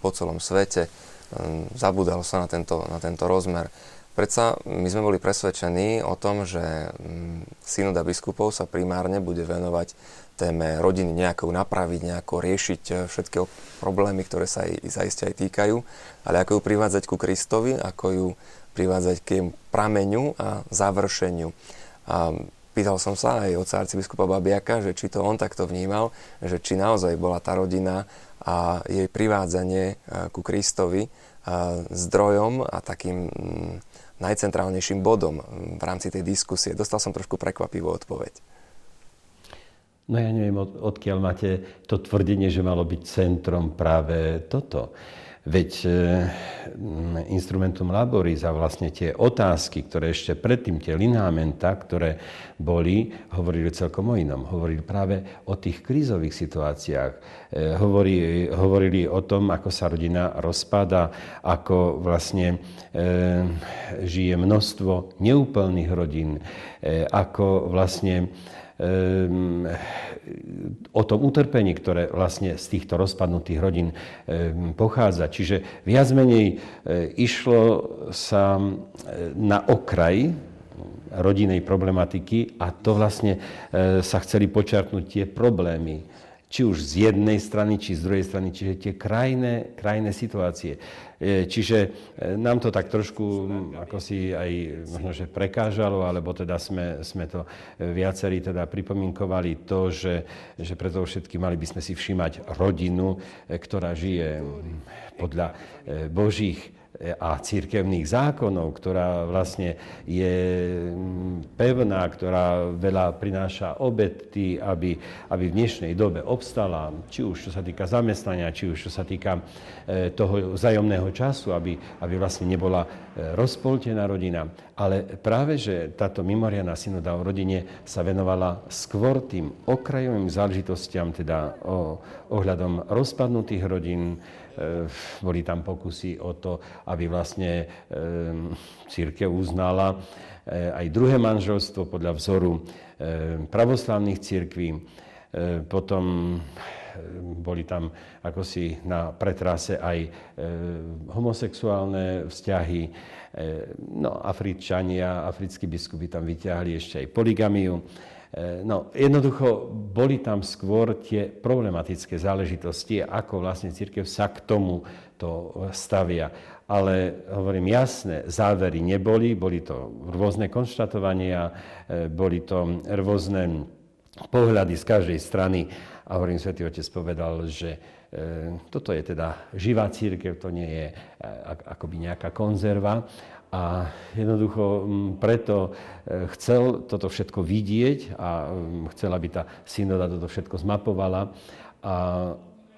po celom svete. Um, zabudalo sa na tento, na tento rozmer. Predsa my sme boli presvedčení o tom, že mm, synoda biskupov sa primárne bude venovať téme rodiny nejako napraviť, nejako riešiť eh, všetky problémy, ktoré sa jej zaiste aj týkajú, ale ako ju privádzať ku Kristovi, ako ju privádzať k prameňu a završeniu. A pýtal som sa aj od arcibiskupa Babiaka, že či to on takto vnímal, že či naozaj bola tá rodina a jej privádzanie eh, ku Kristovi eh, zdrojom a takým mm, najcentrálnejším bodom v rámci tej diskusie. Dostal som trošku prekvapivú odpoveď. No ja neviem, od, odkiaľ máte to tvrdenie, že malo byť centrom práve toto. Veď e, instrumentum laboris a vlastne tie otázky, ktoré ešte predtým, tie linámenta, ktoré boli, hovorili celkom o inom. Hovorili práve o tých krízových situáciách. E, hovorili, o tom, ako sa rodina rozpada, ako vlastne e, žije množstvo neúplných rodín, ako vlastne o tom utrpení, ktoré vlastne z týchto rozpadnutých rodín ehm, pochádza. Čiže viac menej e, išlo sa e, na okraj rodinej problematiky a to vlastne e, sa chceli počarknúť tie problémy či už z jednej strany, či z druhej strany, čiže tie krajné, krajné situácie. E, čiže e, nám to tak trošku ako si aj možno, že prekážalo, alebo teda sme, sme to viacerí teda pripomienkovali to, že, že všetky mali by sme si všímať rodinu, e, ktorá žije podľa Božích a církevných zákonov, ktorá vlastne je mm, pevná, ktorá veľa prináša obety, aby, aby v dnešnej dobe obstala, či už čo sa týka zamestnania, či už čo sa týka e, toho vzájomného času, aby, aby vlastne nebola e, rozpoltená rodina. Ale práve, že táto mimoriadná synoda o rodine sa venovala skôr tým okrajovým záležitostiam, teda o, ohľadom rozpadnutých rodín, boli tam pokusy o to, aby vlastne eh, církev uznala eh, aj druhé manželstvo podľa vzoru pravoslavných církví. Potom boli tam ako si na pretrase aj homosexuálne vzťahy. No, Afričania, africkí biskupy tam vyťahli ešte aj poligamiu. E, no, jednoducho boli tam skôr tie problematické záležitosti, ako vlastne církev sa k tomu to stavia. Ale hovorím jasné, závery neboli, boli to rôzne konštatovania, e, boli to rôzne pohľady z každej strany. A hovorím, Svetý Otec povedal, že e, toto je teda živá církev, to nie je akoby nejaká konzerva. A jednoducho preto e, chcel toto všetko vidieť a chcel, aby tá synoda toto všetko zmapovala a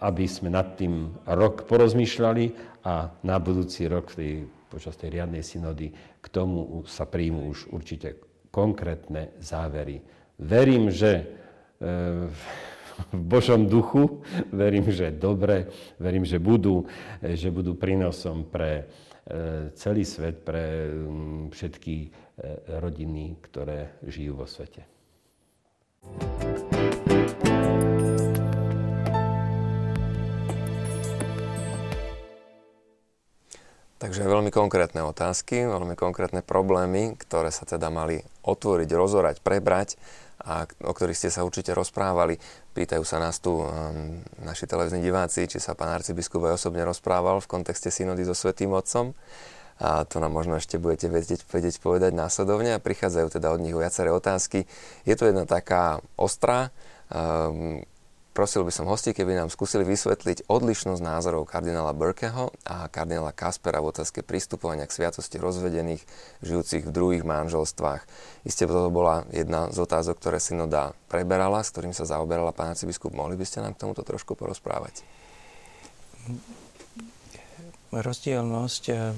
aby sme nad tým rok porozmýšľali a na budúci rok tej, počas tej riadnej synody k tomu sa príjmu už určite konkrétne závery. Verím, že e, v Božom duchu, verím, že dobre, verím, že budú, e, že budú prínosom pre celý svet pre mm, všetky e, rodiny, ktoré žijú vo svete. Takže veľmi konkrétne otázky, veľmi konkrétne problémy, ktoré sa teda mali otvoriť, rozorať, prebrať a o ktorých ste sa určite rozprávali. Pýtajú sa nás tu um, naši televízni diváci, či sa pán arcibiskup aj osobne rozprával v kontexte synody so Svetým Otcom. A to nám možno ešte budete vedieť, vedieť povedať následovne. A prichádzajú teda od nich viaceré otázky. Je to jedna taká ostrá, um, Prosil by som hostí, keby nám skúsili vysvetliť odlišnosť názorov kardinála Burkeho a kardinála Kaspera v otázke pristupovania k sviatosti rozvedených, žijúcich v druhých manželstvách. Isté to bola jedna z otázok, ktoré synoda preberala, s ktorým sa zaoberala pán arcibiskup. Mohli by ste nám k tomuto trošku porozprávať? Rozdielnosť, eh,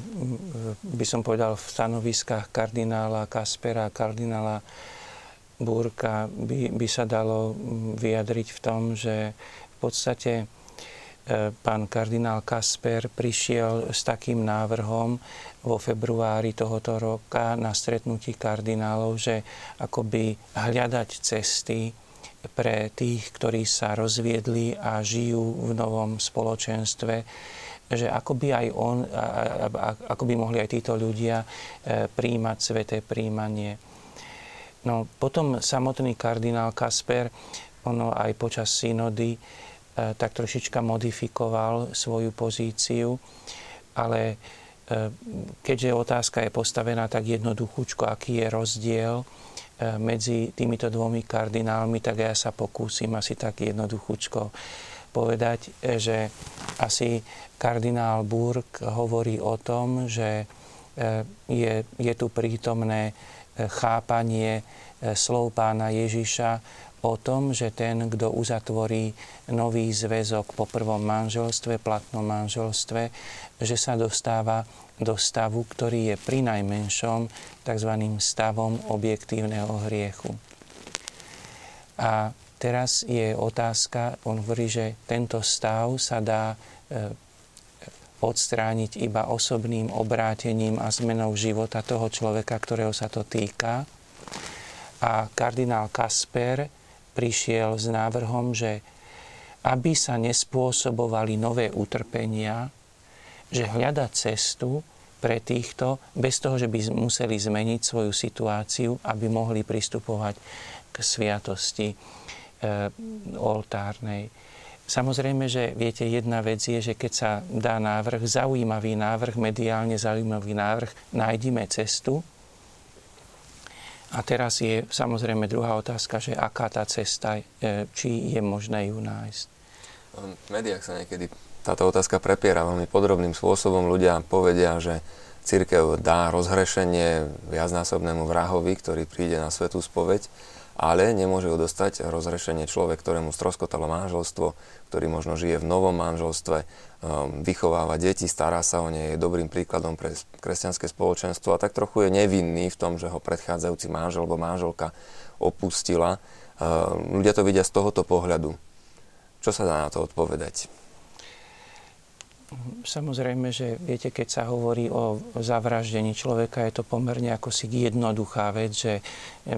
by som povedal, v stanoviskách kardinála Kaspera a kardinála búrka by, by sa dalo mm, vyjadriť v tom, že v podstate e, pán kardinál Kasper prišiel s takým návrhom vo februári tohoto roka na stretnutí kardinálov, že akoby hľadať cesty pre tých, ktorí sa rozviedli a žijú v novom spoločenstve, že ako by aj on, ako by mohli aj títo ľudia e, príjmať sveté príjmanie. No potom samotný kardinál Kasper, ono aj počas synody e, tak trošička modifikoval svoju pozíciu, ale e, keďže otázka je postavená tak jednoduchúčko, aký je rozdiel e, medzi týmito dvomi kardinálmi, tak ja sa pokúsim asi tak jednoduchúčko povedať, že asi kardinál Burg hovorí o tom, že je, je tu prítomné chápanie e, slov pána Ježiša o tom, že ten, kto uzatvorí nový zväzok po prvom manželstve, platnom manželstve, že sa dostáva do stavu, ktorý je pri najmenšom tzv. stavom objektívneho hriechu. A teraz je otázka, on hovorí, že tento stav sa dá e, odstrániť iba osobným obrátením a zmenou života toho človeka, ktorého sa to týka. A kardinál Kasper prišiel s návrhom, že aby sa nespôsobovali nové utrpenia, že hľada cestu pre týchto, bez toho, že by museli zmeniť svoju situáciu, aby mohli pristupovať k sviatosti e, oltárnej. Samozrejme, že viete, jedna vec je, že keď sa dá návrh, zaujímavý návrh, mediálne zaujímavý návrh, nájdime cestu. A teraz je samozrejme druhá otázka, že aká tá cesta, e, či je možné ju nájsť. V médiách sa niekedy táto otázka prepiera veľmi podrobným spôsobom. Ľudia povedia, že církev dá rozhrešenie viacnásobnému vrahovi, ktorý príde na svetú spoveď ale nemôže ho dostať rozrešenie človek, ktorému stroskotalo manželstvo, ktorý možno žije v novom manželstve, um, vychováva deti, stará sa o ne, je dobrým príkladom pre kresťanské spoločenstvo a tak trochu je nevinný v tom, že ho predchádzajúci manžel alebo manželka opustila. Um, ľudia to vidia z tohoto pohľadu. Čo sa dá na to odpovedať? Samozrejme, že viete, keď sa hovorí o zavraždení človeka, je to pomerne ako si jednoduchá vec, že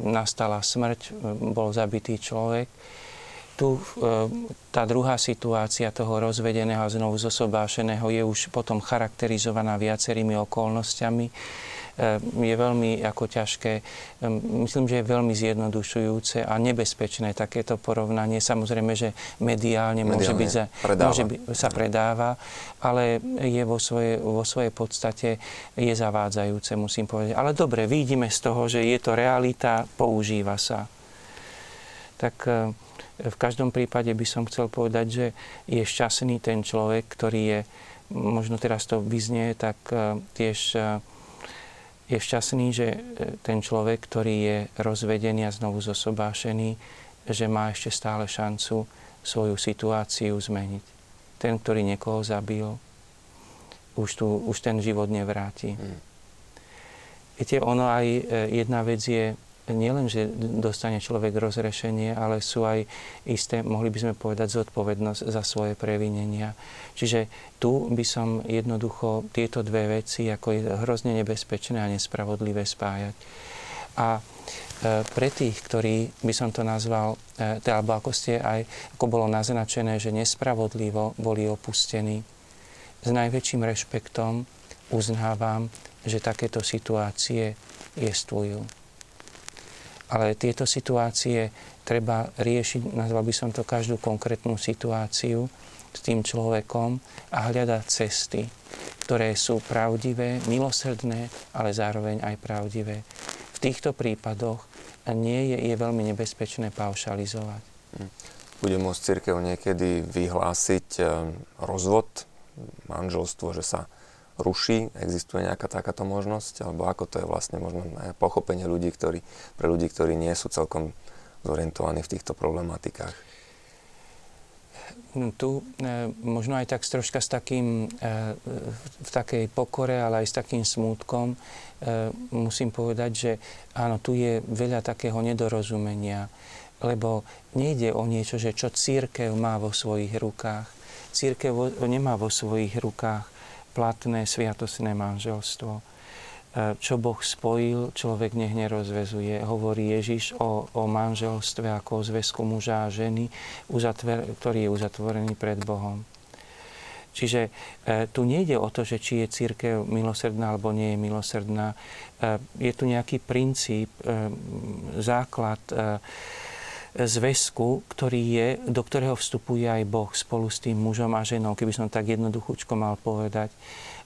nastala smrť, bol zabitý človek. Tu e, tá druhá situácia toho rozvedeného a znovu zosobášeného je už potom charakterizovaná viacerými okolnostiami je veľmi ako ťažké, ehm, myslím, že je veľmi zjednodušujúce a nebezpečné takéto porovnanie. Samozrejme, že mediálne, mediálne môže byť za, predáva. Môže byť, sa predáva, ale je vo svojej, vo svojej podstate je zavádzajúce, musím povedať. Ale dobre, vidíme z toho, že je to realita, používa sa. Tak ehm, v každom prípade by som chcel povedať, že je šťastný ten človek, ktorý je, možno teraz to vyznie, tak tiež je šťastný, že e, ten človek, ktorý je rozvedený a znovu zosobášený, že má ešte stále šancu svoju situáciu zmeniť. Ten, ktorý niekoho zabil, už, tu, už ten život nevráti. Hmm. Viete, ono aj e, jedna vec je nielen, že dostane človek rozrešenie, ale sú aj isté, mohli by sme povedať, zodpovednosť za svoje previnenia. Čiže tu by som jednoducho tieto dve veci ako je hrozne nebezpečné a nespravodlivé spájať. A e, pre tých, ktorí by som to nazval, teda, alebo ako ste aj, ako bolo naznačené, že nespravodlivo boli opustení, s najväčším rešpektom uznávam, že takéto situácie jestvujú. Ale tieto situácie treba riešiť, nazval by som to každú konkrétnu situáciu s tým človekom a hľadať cesty, ktoré sú pravdivé, milosrdné, ale zároveň aj pravdivé. V týchto prípadoch nie je, je veľmi nebezpečné paušalizovať. Bude môcť církev niekedy vyhlásiť eh, rozvod, manželstvo, že sa ruší? Existuje nejaká takáto možnosť? Alebo ako to je vlastne možno pochopenie ľudí, ktorí, pre ľudí, ktorí nie sú celkom zorientovaní v týchto problematikách? No, tu e, možno aj tak troška s takým, e, v takej pokore, ale aj s takým smútkom e, musím povedať, že áno, tu je veľa takého nedorozumenia, lebo nejde o niečo, že čo církev má vo svojich rukách. Církev nemá vo svojich rukách platné sviatosné manželstvo čo Boh spojil, človek nech nerozvezuje. Hovorí Ježiš o, o manželstve ako o zväzku muža a ženy, uzatver, ktorý je uzatvorený pred Bohom. Čiže e, tu nejde o to, že či je církev milosrdná alebo nie je milosrdná. E, je tu nejaký princíp, e, základ e, zväzku, ktorý je, do ktorého vstupuje aj Boh spolu s tým mužom a ženou, keby som tak jednoduchúčko mal povedať.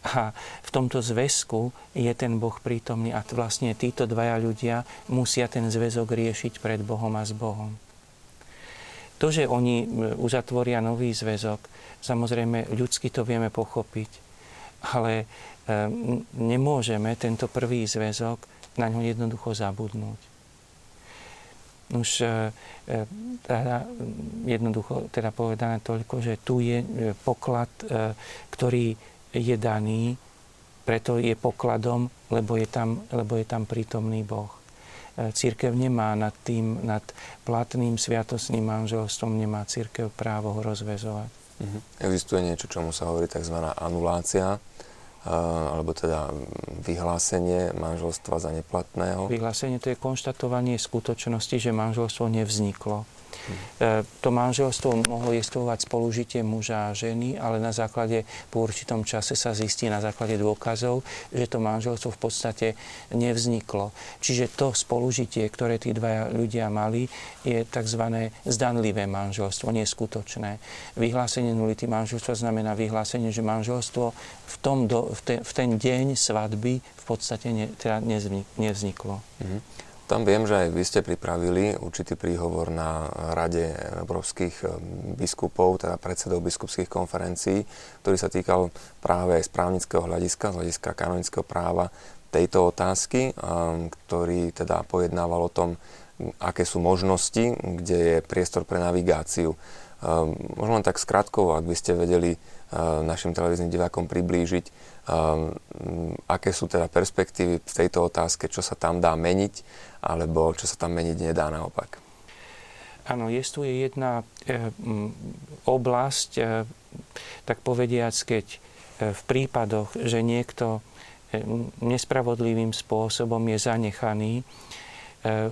A v tomto zväzku je ten Boh prítomný a vlastne títo dvaja ľudia musia ten zväzok riešiť pred Bohom a s Bohom. To, že oni uzatvoria nový zväzok, samozrejme ľudsky to vieme pochopiť, ale nemôžeme tento prvý zväzok na ňo jednoducho zabudnúť. Už teda jednoducho teda povedané toľko, že tu je poklad, ktorý je daný, preto je pokladom, lebo je tam, lebo je tam prítomný Boh. E, církev nemá nad tým, nad platným sviatosným manželstvom, nemá církev právo ho rozvezovať. Mhm. Existuje niečo, čomu sa hovorí tzv. anulácia, e, alebo teda vyhlásenie manželstva za neplatného? Vyhlásenie to je konštatovanie skutočnosti, že manželstvo nevzniklo to manželstvo mohlo jestvovať spolužitie muža a ženy, ale na základe, po určitom čase sa zistí na základe dôkazov, že to manželstvo v podstate nevzniklo. Čiže to spolužitie, ktoré tí dvaja ľudia mali, je tzv. zdanlivé manželstvo, neskutočné. Vyhlásenie nulity manželstva znamená vyhlásenie, že manželstvo v, tom do, v, ten, v ten deň svadby v podstate ne, teda nevzniklo. Mm-hmm. Tam viem, že aj vy ste pripravili určitý príhovor na Rade európskych eh, biskupov, teda predsedov biskupských konferencií, ktorý sa týkal práve aj z právnického hľadiska, z hľadiska kanonického práva tejto otázky, eh, ktorý teda pojednával o tom, aké sú možnosti, kde je priestor pre navigáciu. Eh, možno len tak skratkovo, ak by ste vedeli našim televíznym divákom priblížiť, aké sú teda perspektívy v tejto otázke, čo sa tam dá meniť alebo čo sa tam meniť nedá naopak. Áno, je tu jedna e, oblasť, e, tak povediac, keď e, v prípadoch, že niekto e, nespravodlivým spôsobom je zanechaný e,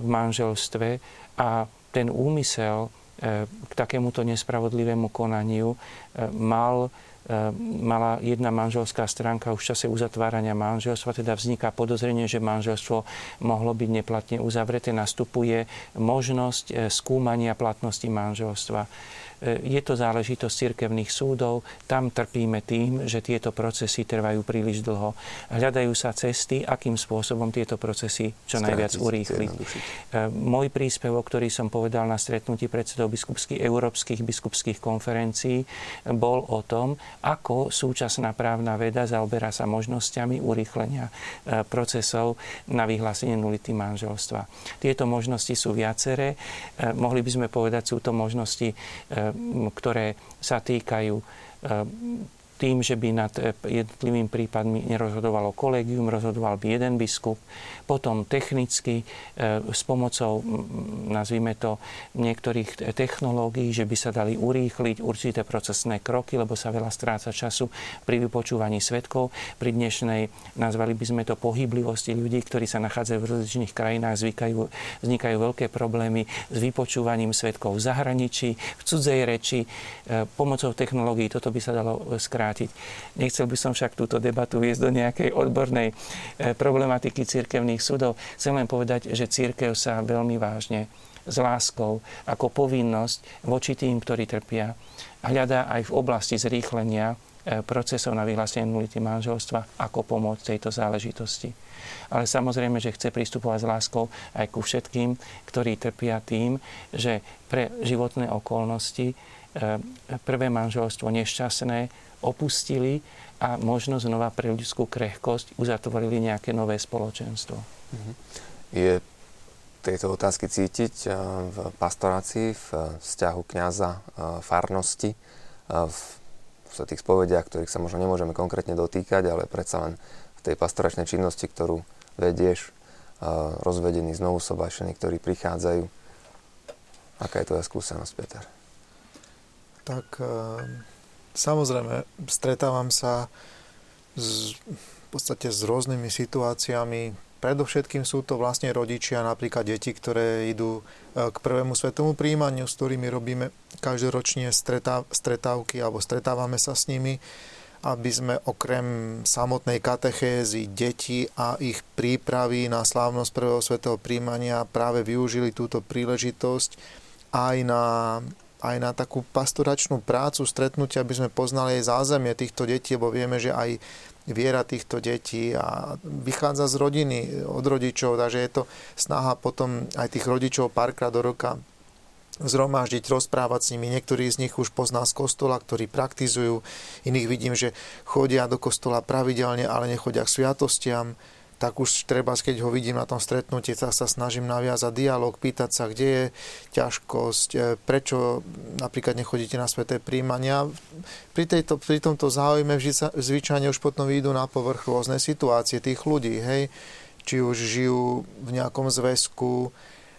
v manželstve a ten úmysel e, k takémuto nespravodlivému konaniu e, mal Ehm, mala jedna manželská stránka už v čase uzatvárania manželstva, teda vzniká podozrenie, že manželstvo mohlo byť neplatne uzavreté, nastupuje možnosť eh, skúmania platnosti manželstva. E, je to záležitosť cirkevných súdov. Tam trpíme tým, že tieto procesy trvajú príliš dlho. Hľadajú sa cesty, akým spôsobom tieto procesy čo najviac urýchliť. E, môj príspevok, ktorý som povedal na stretnutí predsedov biskupských, európskych biskupských konferencií, bol o tom, ako súčasná právna veda zaoberá sa možnosťami urýchlenia e, procesov na vyhlásenie nulity manželstva. Tieto možnosti sú viaceré. Mohli by sme povedať, sú to možnosti ktoré sa týkajú tým, že by nad eh, jednotlivými prípadmi nerozhodovalo kolegium, rozhodoval by jeden biskup, potom technicky eh, s pomocou, nazvime to, niektorých technológií, že by sa dali urýchliť určité procesné kroky, lebo sa veľa stráca času pri vypočúvaní svetkov. Pri dnešnej, nazvali by sme to pohyblivosti ľudí, ktorí sa nachádzajú v rozličných krajinách, zvykajú, vznikajú veľké problémy s vypočúvaním svetkov v zahraničí, v cudzej reči. Eh, pomocou technológií toto by sa dalo skrátiť. Nechcel by som však túto debatu viesť do nejakej odbornej e, problematiky církevných súdov. Chcem len povedať, že církev sa veľmi vážne s láskou ako povinnosť voči tým, ktorí trpia, hľadá aj v oblasti zrýchlenia e, procesov na vyhlásenie nulity manželstva, ako pomôcť tejto záležitosti. Ale samozrejme, že chce pristupovať s láskou aj ku všetkým, ktorí trpia tým, že pre životné okolnosti e, prvé manželstvo nešťastné opustili a možno znova pre ľudskú krehkosť uzatvorili nejaké nové spoločenstvo. Mhm. Je tejto otázky cítiť eh, v pastorácii, v vzťahu kniaza, eh, farnosti, eh, v tých spovediach, ktorých sa možno nemôžeme konkrétne dotýkať, ale predsa len v tej pastoračnej činnosti, ktorú vedieš, rozvedení, znovu sobášení, ktorí prichádzajú. Aká je tvoja skúsenosť, Peter? Tak samozrejme, stretávam sa s, v podstate s rôznymi situáciami, Predovšetkým sú to vlastne rodičia, napríklad deti, ktoré idú e, k prvému svetomu príjmaniu, s ktorými robíme každoročne stretávky alebo stretávame sa s nimi, aby sme okrem samotnej katechézy detí a ich prípravy na slávnosť prvého svetého príjmania práve využili túto príležitosť aj na aj na takú pastoračnú prácu, stretnutia, aby sme poznali aj zázemie týchto detí, lebo vieme, že aj viera týchto detí a vychádza z rodiny, od rodičov, takže je to snaha potom aj tých rodičov párkrát do roka zhromaždiť, rozprávať s nimi. Niektorí z nich už pozná z kostola, ktorí praktizujú. Iných vidím, že chodia do kostola pravidelne, ale nechodia k sviatostiam tak už treba, keď ho vidím na tom stretnutí, tak sa snažím naviazať dialog, pýtať sa, kde je ťažkosť, e, prečo napríklad nechodíte na sveté príjmania. Pri, tejto, pri tomto záujme zvyčajne už potom vyjdú na povrch rôzne situácie tých ľudí, hej, či už žijú v nejakom zväzku,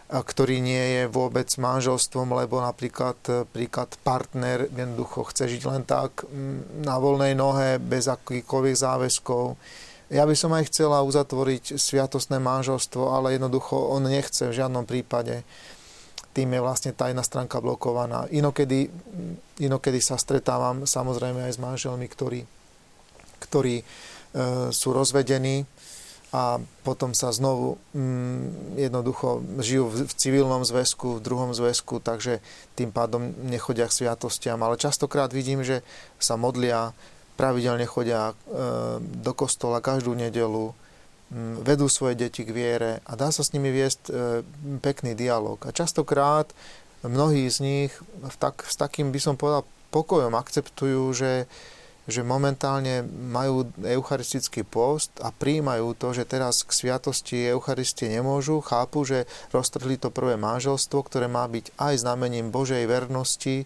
ktorý nie je vôbec manželstvom, lebo napríklad e, príklad partner jednoducho chce žiť len tak na voľnej nohe, bez akýchkoľvek záväzkov ja by som aj chcela uzatvoriť sviatostné manželstvo, ale jednoducho on nechce v žiadnom prípade. Tým je vlastne tajná stránka blokovaná. Inokedy, inokedy sa stretávam samozrejme aj s manželmi, ktorí, ktorí e, sú rozvedení a potom sa znovu mm, jednoducho žijú v, v civilnom zväzku, v druhom zväzku, takže tým pádom nechodia k sviatostiam. Ale častokrát vidím, že sa modlia pravidelne chodia e, do kostola každú nedelu, vedú svoje deti k viere a dá sa s nimi viesť e, pekný dialog. A častokrát mnohí z nich tak, s takým, by som povedal, pokojom akceptujú, že, že momentálne majú eucharistický post a príjmajú to, že teraz k sviatosti Eucharistie nemôžu, chápu, že roztrhli to prvé manželstvo, ktoré má byť aj znamením Božej vernosti,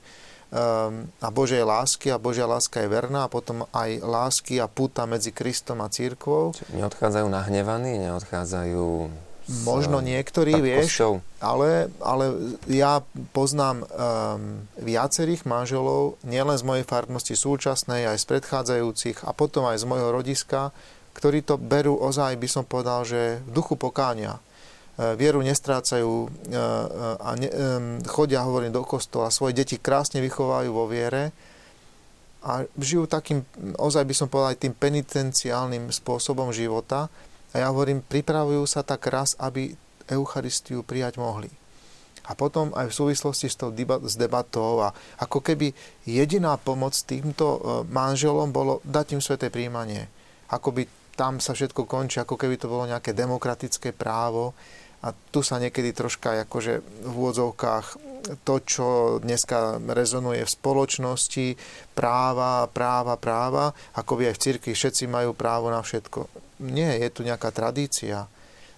a Božej lásky a Božia láska je verná a potom aj lásky a puta medzi Kristom a církvou. Neodchádzajú nahnevaní, neodchádzajú Možno niektorí, vieš, ale, ale ja poznám um, viacerých manželov, nielen z mojej farnosti súčasnej, aj z predchádzajúcich a potom aj z mojho rodiska, ktorí to berú ozaj, by som povedal, že v duchu pokáňa vieru nestrácajú e, e, a ne, chodia, hovorím, do kostola, svoje deti krásne vychovajú vo viere a žijú takým, ozaj by som povedal, aj tým penitenciálnym spôsobom života. A ja hovorím, pripravujú sa tak raz, aby Eucharistiu prijať mohli. A potom aj v súvislosti s, tou debatou a ako keby jediná pomoc týmto manželom bolo dať im sveté príjmanie. Ako by tam sa všetko končí, ako keby to bolo nejaké demokratické právo a tu sa niekedy troška akože v úvodzovkách to, čo dneska rezonuje v spoločnosti, práva, práva, práva, ako by aj v cirkvi všetci majú právo na všetko. Nie, je tu nejaká tradícia,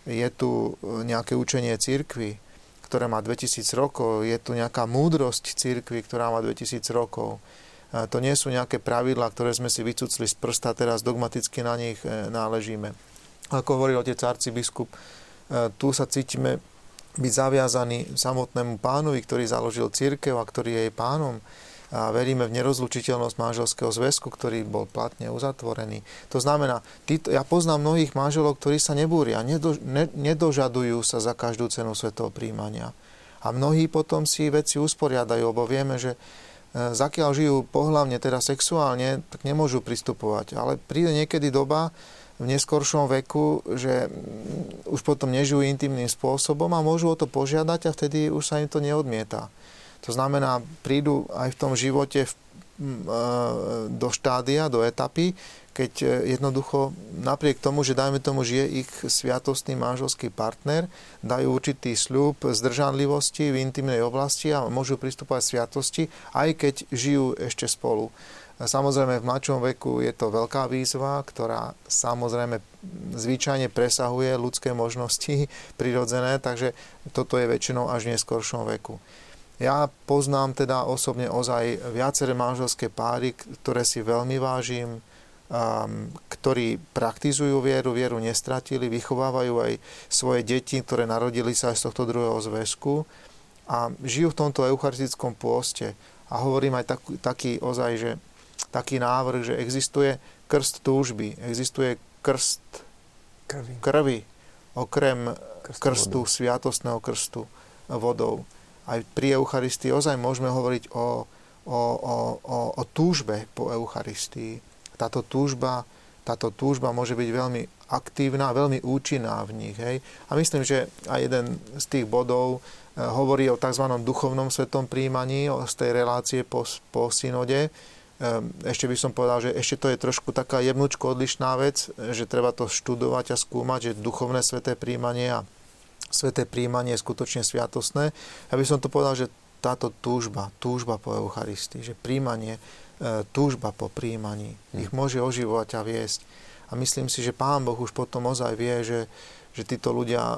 je tu nejaké učenie cirkvy, ktoré má 2000 rokov, je tu nejaká múdrosť cirkvy, ktorá má 2000 rokov. A to nie sú nejaké pravidlá, ktoré sme si vycucli z prsta, teraz dogmaticky na nich e, náležíme. Ako hovoril otec arcibiskup, tu sa cítime byť zaviazaní samotnému pánovi, ktorý založil církev a ktorý je jej pánom a veríme v nerozlučiteľnosť manželského zväzku, ktorý bol platne uzatvorený. To znamená, títo, ja poznám mnohých manželov, ktorí sa nebúria, nedo, ne, nedožadujú sa za každú cenu svetého príjmania. A mnohí potom si veci usporiadajú, lebo vieme, že zakiaľ žijú pohľavne, teda sexuálne, tak nemôžu pristupovať. Ale príde niekedy doba v neskoršom veku, že už potom nežijú intimným spôsobom a môžu o to požiadať a vtedy už sa im to neodmieta. To znamená, prídu aj v tom živote v do štádia, do etapy, keď e, jednoducho napriek tomu, že dajme tomu, že je ich sviatostný manželský partner, dajú určitý sľub zdržanlivosti v intimnej oblasti a môžu pristupovať sviatosti, aj keď žijú ešte spolu. Samozrejme v mladšom veku je to veľká výzva, ktorá samozrejme zvyčajne presahuje ľudské možnosti prirodzené, takže toto je väčšinou až v neskoršom veku. Ja poznám teda osobne ozaj viaceré manželské páry, ktoré si veľmi vážim, um, ktorí praktizujú vieru, vieru nestratili, vychovávajú aj svoje deti, ktoré narodili sa aj z tohto druhého zväzku a žijú v tomto eucharistickom pôste. A hovorím aj tak, taký ozaj, že taký návrh, že existuje krst túžby, existuje krst krvi, krvi okrem krstu, krstu sviatostného krstu vodou aj pri Eucharistii ozaj môžeme hovoriť o, o, o, o, o túžbe po Eucharistii. Táto túžba, táto túžba môže byť veľmi aktívna, veľmi účinná v nich. Hej? A myslím, že aj jeden z tých bodov e, hovorí o tzv. duchovnom svetom príjmaní, o, z tej relácie po, po synode. E, ešte by som povedal, že ešte to je trošku taká jemnúčko odlišná vec, že treba to študovať a skúmať, že duchovné sveté príjmanie a sveté príjmanie je skutočne sviatosné. Ja by som to povedal, že táto túžba, túžba po Eucharistii, že príjmanie, e, túžba po príjmaní hmm. ich môže oživovať a viesť. A myslím si, že Pán Boh už potom ozaj vie, že, že títo ľudia e,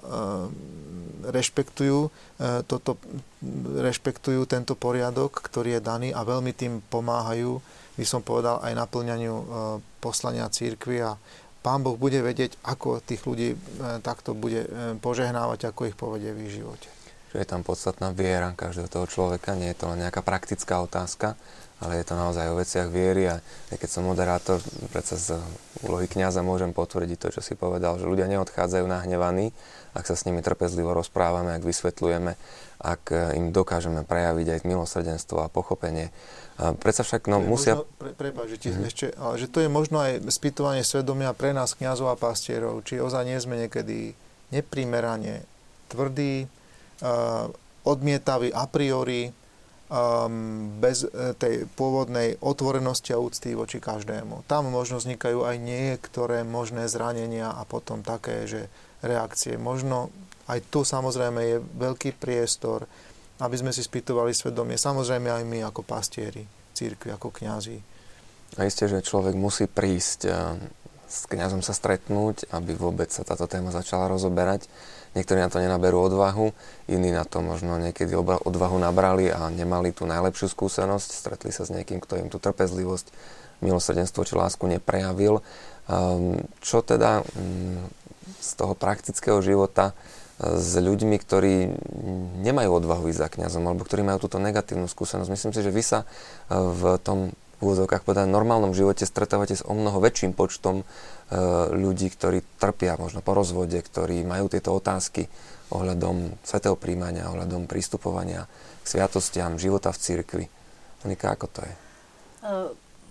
rešpektujú, e, toto, rešpektujú tento poriadok, ktorý je daný a veľmi tým pomáhajú, by som povedal, aj naplňaniu poslania církvy a Pán Boh bude vedieť, ako tých ľudí takto bude požehnávať, ako ich povedie v ich živote. Že je tam podstatná viera každého toho človeka, nie je to len nejaká praktická otázka, ale je to naozaj o veciach viery a keď som moderátor, predsa z úlohy kniaza môžem potvrdiť to, čo si povedal, že ľudia neodchádzajú nahnevaní, ak sa s nimi trpezlivo rozprávame, ak vysvetľujeme, ak e, im dokážeme prejaviť aj milosrdenstvo a pochopenie a predsa však no, musia... Možno, pre, prepáč, že, mm-hmm. ešte, ale že to je možno aj spýtovanie svedomia pre nás, kňazov a pastierov, či ozaj nie sme niekedy neprimerane tvrdí, uh, odmietaví a priori, um, bez uh, tej pôvodnej otvorenosti a úcty voči každému. Tam možno vznikajú aj niektoré možné zranenia a potom také, že reakcie. Možno aj tu samozrejme je veľký priestor aby sme si spýtovali svedomie. Samozrejme aj my ako pastieri, církvi, ako kňazi. A isté, že človek musí prísť s kňazom sa stretnúť, aby vôbec sa táto téma začala rozoberať. Niektorí na to nenaberú odvahu, iní na to možno niekedy odvahu nabrali a nemali tú najlepšiu skúsenosť, stretli sa s niekým, kto im tú trpezlivosť, milosrdenstvo či lásku neprejavil. Čo teda mm, z toho praktického života s ľuďmi, ktorí nemajú odvahu ísť za kňazom, alebo ktorí majú túto negatívnu skúsenosť. Myslím si, že vy sa e, v tom úvodzovkách povedať, normálnom živote stretávate s o mnoho väčším počtom e, ľudí, ktorí trpia možno po rozvode, ktorí majú tieto otázky ohľadom svetého príjmania, ohľadom prístupovania k sviatostiam, života v cirkvi. Monika, ako to je? E,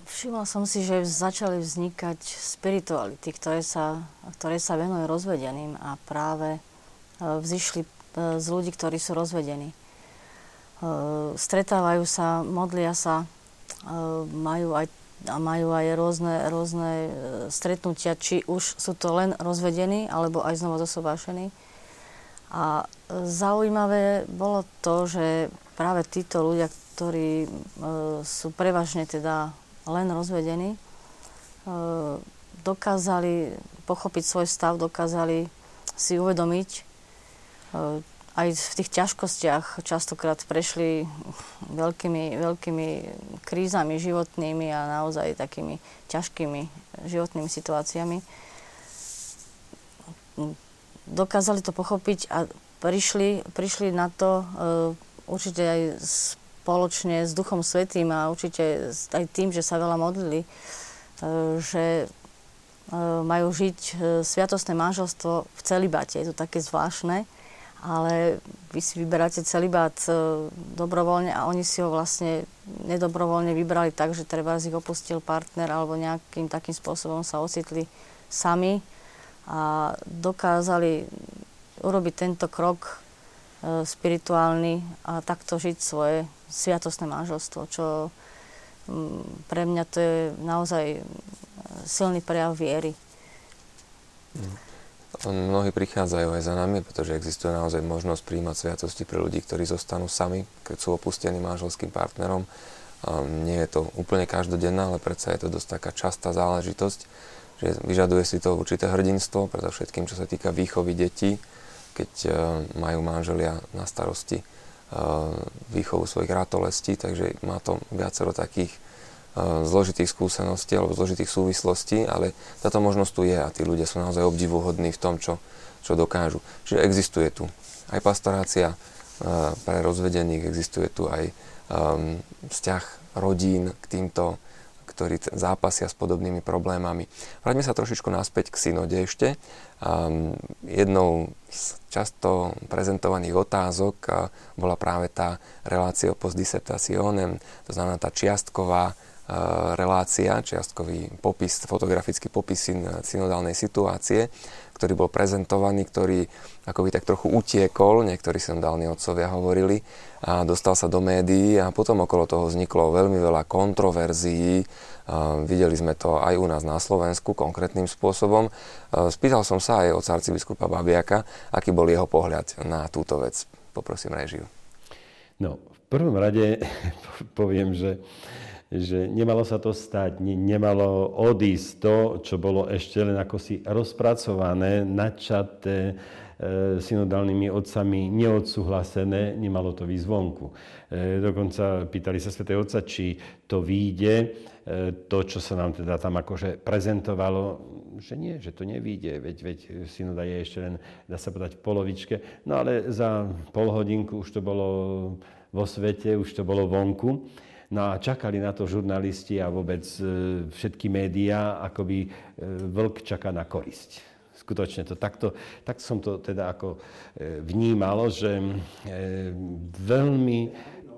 všimla som si, že začali vznikať spirituality, ktoré sa, ktoré sa venujú rozvedeným a práve vzýšli e, z ľudí, ktorí sú rozvedení. E, stretávajú sa, modlia sa, e, majú aj, majú aj rôzne, rôzne stretnutia, či už sú to len rozvedení, alebo aj znova zosobášení. A zaujímavé bolo to, že práve títo ľudia, ktorí sú prevažne teda len rozvedení, dokázali pochopiť svoj stav, dokázali si uvedomiť, Eh, aj v tých ťažkostiach častokrát prešli veľkými, veľkými krízami životnými a naozaj takými ťažkými životnými situáciami. Dokázali to pochopiť a prišli, prišli na to uh, určite aj spoločne s Duchom Svetým a určite aj tým, že sa veľa modlili, uh, že uh, majú žiť sviatostné manželstvo v celibate. Je to také zvláštne ale vy si vyberáte celibát e, dobrovoľne a oni si ho vlastne nedobrovoľne vybrali tak, že treba z ich opustil partner alebo nejakým takým spôsobom sa ocitli sami a dokázali urobiť tento krok e, spirituálny a takto žiť svoje sviatostné manželstvo, čo pre mňa to je naozaj silný prejav viery. Mm. Mnohí prichádzajú aj za nami, pretože existuje naozaj možnosť príjmať sviatosti pre ľudí, ktorí zostanú sami, keď sú opustení manželským partnerom. Nie je to úplne každodenná, ale predsa je to dosť taká častá záležitosť, že vyžaduje si to určité hrdinstvo, všetkým, čo sa týka výchovy detí, keď uh, majú manželia na starosti uh, výchovu svojich ratolestí, takže má to viacero takých zložitých skúseností alebo zložitých súvislostí, ale táto možnosť tu je a tí ľudia sú naozaj obdivuhodní v tom, čo, čo dokážu. Čiže existuje tu aj pastorácia eh, pre rozvedených, existuje tu aj vzťah rodín k týmto, ktorí zápasia s podobnými problémami. Vráťme sa trošičku naspäť k synode ešte. Jednou z často prezentovaných otázok bola práve tá relácia post dissertationem, to znamená tá čiastková relácia, čiastkový popis, fotografický popis synodálnej situácie, ktorý bol prezentovaný, ktorý akoby tak trochu utiekol, niektorí synodálni otcovia hovorili, a dostal sa do médií a potom okolo toho vzniklo veľmi veľa kontroverzií. Videli sme to aj u nás na Slovensku konkrétnym spôsobom. Spýtal som sa aj od arcibiskupa Babiaka, aký bol jeho pohľad na túto vec. Poprosím režiu. No, v prvom rade poviem, že že nemalo sa to stať, nemalo odísť to, čo bolo ešte len ako rozpracované, načaté, e, synodálnymi otcami neodsúhlasené, nemalo to výsť vonku. E, dokonca pýtali sa Sv. Otca, či to výjde, e, to, čo sa nám teda tam akože prezentovalo, že nie, že to nevíde, veď, veď synoda je ešte len, dá sa povedať, v polovičke. No ale za pol hodinku už to bolo vo svete, už to bolo vonku. No a čakali na to žurnalisti a vôbec e, všetky médiá, akoby e, vlk čaká na korisť. Skutočne to takto, tak som to teda ako e, vnímal, že veľmi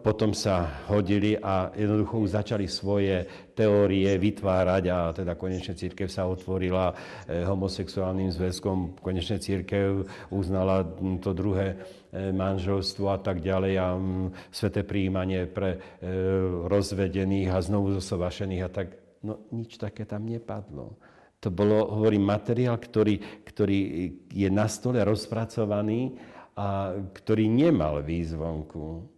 potom sa hodili a jednoducho už začali svoje teórie vytvárať a teda konečne církev sa otvorila eh, homosexuálnym zväzkom, konečne církev uznala to druhé eh, manželstvo a tak ďalej a sveté príjmanie pre eh, rozvedených a znovu zosovašených a tak. No nič také tam nepadlo. To bolo, hovorím, materiál, ktorý, ktorý je na stole rozpracovaný a ktorý nemal výzvonku.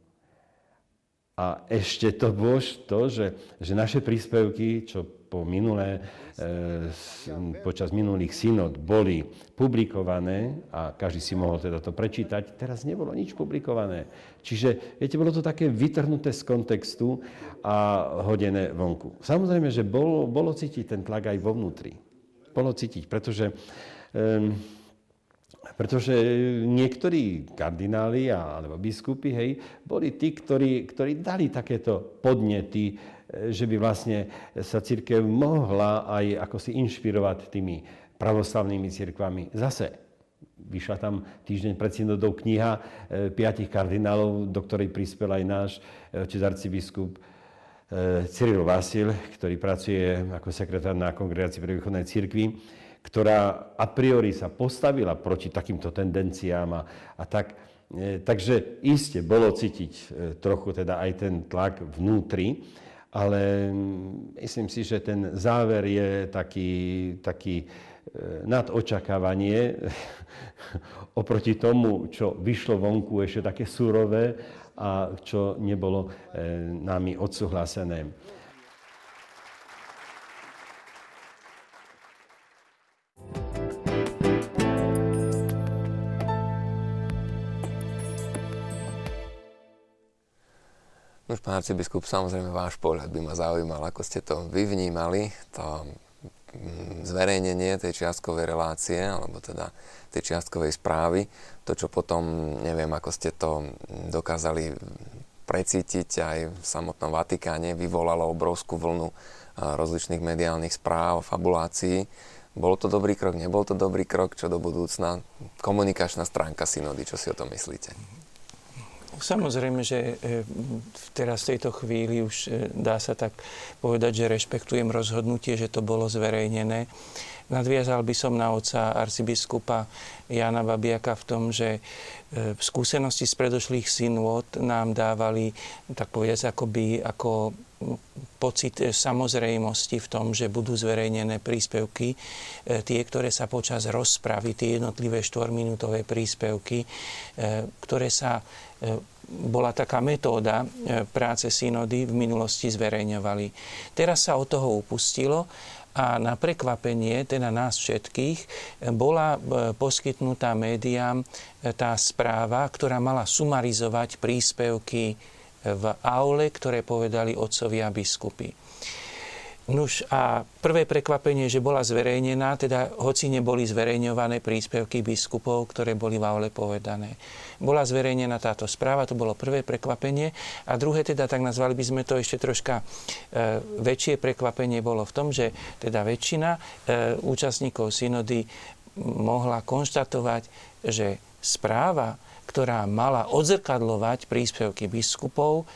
A ešte to bolo to, že, že naše príspevky, čo po minulé, e, počas minulých synod boli publikované a každý si mohol teda to prečítať, teraz nebolo nič publikované. Čiže, viete, bolo to také vytrhnuté z kontextu a hodené vonku. Samozrejme, že bolo, bolo cítiť ten tlak aj vo vnútri. Bolo cítiť, pretože e, pretože niektorí kardináli alebo biskupy, hej, boli tí, ktorí, ktorí dali takéto podnety, e, že by vlastne sa církev mohla aj ako si inšpirovať tými pravoslavnými církvami. Zase vyšla tam týždeň pred synodou kniha e, piatich kardinálov, do ktorej prispel aj náš e, otec arcibiskup Cyril Vasil, ktorý pracuje ako sekretár na kongregácii pre východnej církvi ktorá a priori sa postavila proti takýmto tendenciám a, a tak. E, takže iste bolo cítiť e, trochu teda aj ten tlak vnútri, ale mm, myslím si, že ten záver je taký, taký e, nad očakávanie oproti tomu, čo vyšlo vonku ešte také surové a čo nebolo nami odsúhlasené. Už pán arcibiskup, samozrejme váš pohľad by ma zaujímal, ako ste to vyvnímali, to mm, zverejnenie tej čiastkovej relácie, alebo teda tej čiastkovej správy, to, čo potom, neviem, ako ste to dokázali precítiť aj v samotnom Vatikáne, vyvolalo obrovskú vlnu rozličných mediálnych správ, fabulácií. bol to dobrý krok, nebol to dobrý krok, čo do budúcna? Komunikačná stránka synody, čo si o tom myslíte? Samozrejme, že e, teraz v tejto chvíli už e, dá sa tak povedať, že rešpektujem rozhodnutie, že to bolo zverejnené. Nadviazal by som na oca arcibiskupa Jana Babiaka v tom, že e, skúsenosti z predošlých synôd nám dávali, tak povedať, akoby, ako pocit samozrejmosti v tom, že budú zverejnené príspevky, tie, ktoré sa počas rozpravy, tie jednotlivé štvorminútové príspevky, ktoré sa bola taká metóda e, práce synody v minulosti zverejňovali. Teraz sa od toho upustilo a na prekvapenie teda nás všetkých e, bola e, poskytnutá médiám tá správa, ktorá mala sumarizovať príspevky v aule, ktoré povedali otcovia biskupy. Nuž a prvé prekvapenie, že bola zverejnená, teda hoci neboli zverejňované príspevky biskupov, ktoré boli v aule povedané. Bola zverejnená táto správa, to bolo prvé prekvapenie. A druhé teda, tak nazvali by sme to ešte troška e, väčšie prekvapenie bolo v tom, že teda väčšina e, účastníkov synody mohla konštatovať, že správa, ktorá mala odzrkadlovať príspevky biskupov,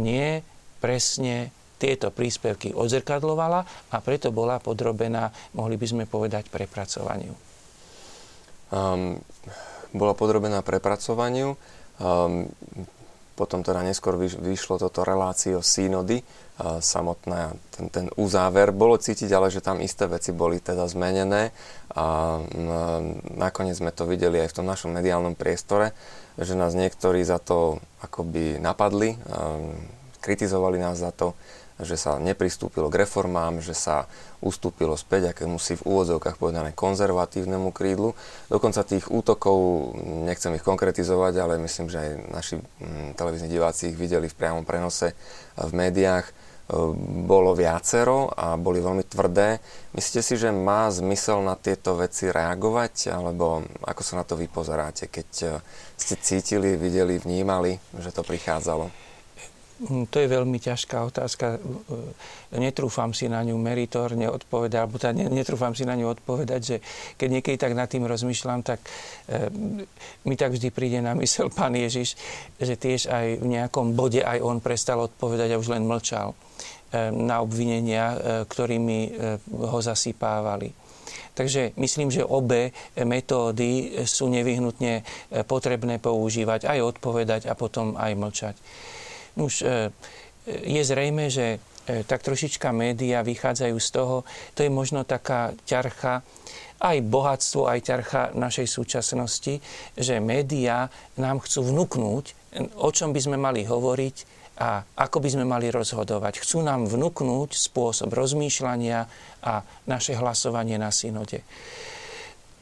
nie presne tieto príspevky odzrkadlovala a preto bola podrobená, mohli by sme povedať, prepracovaniu. Um, bola podrobená prepracovaniu. Um, potom teda neskôr vyšlo toto relácio synody, uh, samotná, ten, ten uzáver. Bolo cítiť ale, že tam isté veci boli teda zmenené a nakoniec sme to videli aj v tom našom mediálnom priestore, že nás niektorí za to akoby napadli, kritizovali nás za to, že sa nepristúpilo k reformám, že sa ustúpilo späť akému si v úvodzovkách povedané konzervatívnemu krídlu. Dokonca tých útokov, nechcem ich konkretizovať, ale myslím, že aj naši mm, televízni diváci ich videli v priamom prenose v médiách, e, bolo viacero a boli veľmi tvrdé. Myslíte si, že má zmysel na tieto veci reagovať, alebo ako sa na to vy pozeráte, keď e, ste cítili, videli, vnímali, že to prichádzalo? Hm, to je veľmi ťažká otázka. Netrúfam si na ňu meritorne odpovedať, alebo teda netrúfam si na ňu odpovedať, že keď niekedy tak nad tým rozmýšľam, tak e, mi tak vždy príde na mysel pán Ježiš, že tiež aj v nejakom bode aj on prestal odpovedať a už len mlčal e, na obvinenia, e, ktorými ho zasypávali. Takže myslím, že obe metódy sú nevyhnutne potrebné používať, aj odpovedať a potom aj mlčať. Už e, je zrejme, že e, tak trošička média vychádzajú z toho, to je možno taká ťarcha, aj bohatstvo, aj ťarcha našej súčasnosti, že médiá nám chcú vnúknúť, o čom by sme mali hovoriť a ako by sme mali rozhodovať. Chcú nám vnúknúť spôsob rozmýšľania a naše hlasovanie na synode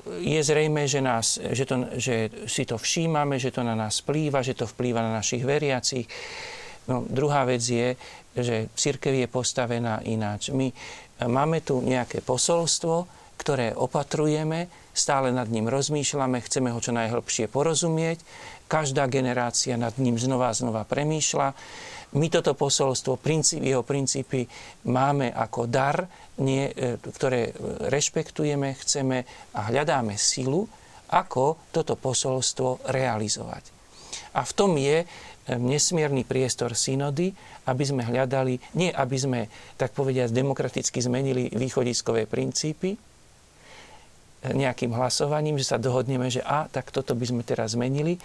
je zrejme, že, nás, že, to, že si to všímame, že to na nás vplýva, že to vplýva na našich veriacich. No, druhá vec je, že církev je postavená ináč. My máme tu nejaké posolstvo, ktoré opatrujeme, stále nad ním rozmýšľame, chceme ho čo najhlbšie porozumieť, každá generácia nad ním znova a znova premýšľa. My toto posolstvo, princíp, jeho princípy máme ako dar, nie, e, ktoré rešpektujeme, chceme a hľadáme silu, ako toto posolstvo realizovať. A v tom je nesmierny priestor synody, aby sme hľadali, nie aby sme, tak povediať, demokraticky zmenili východiskové princípy nejakým hlasovaním, že sa dohodneme, že a, tak toto by sme teraz zmenili.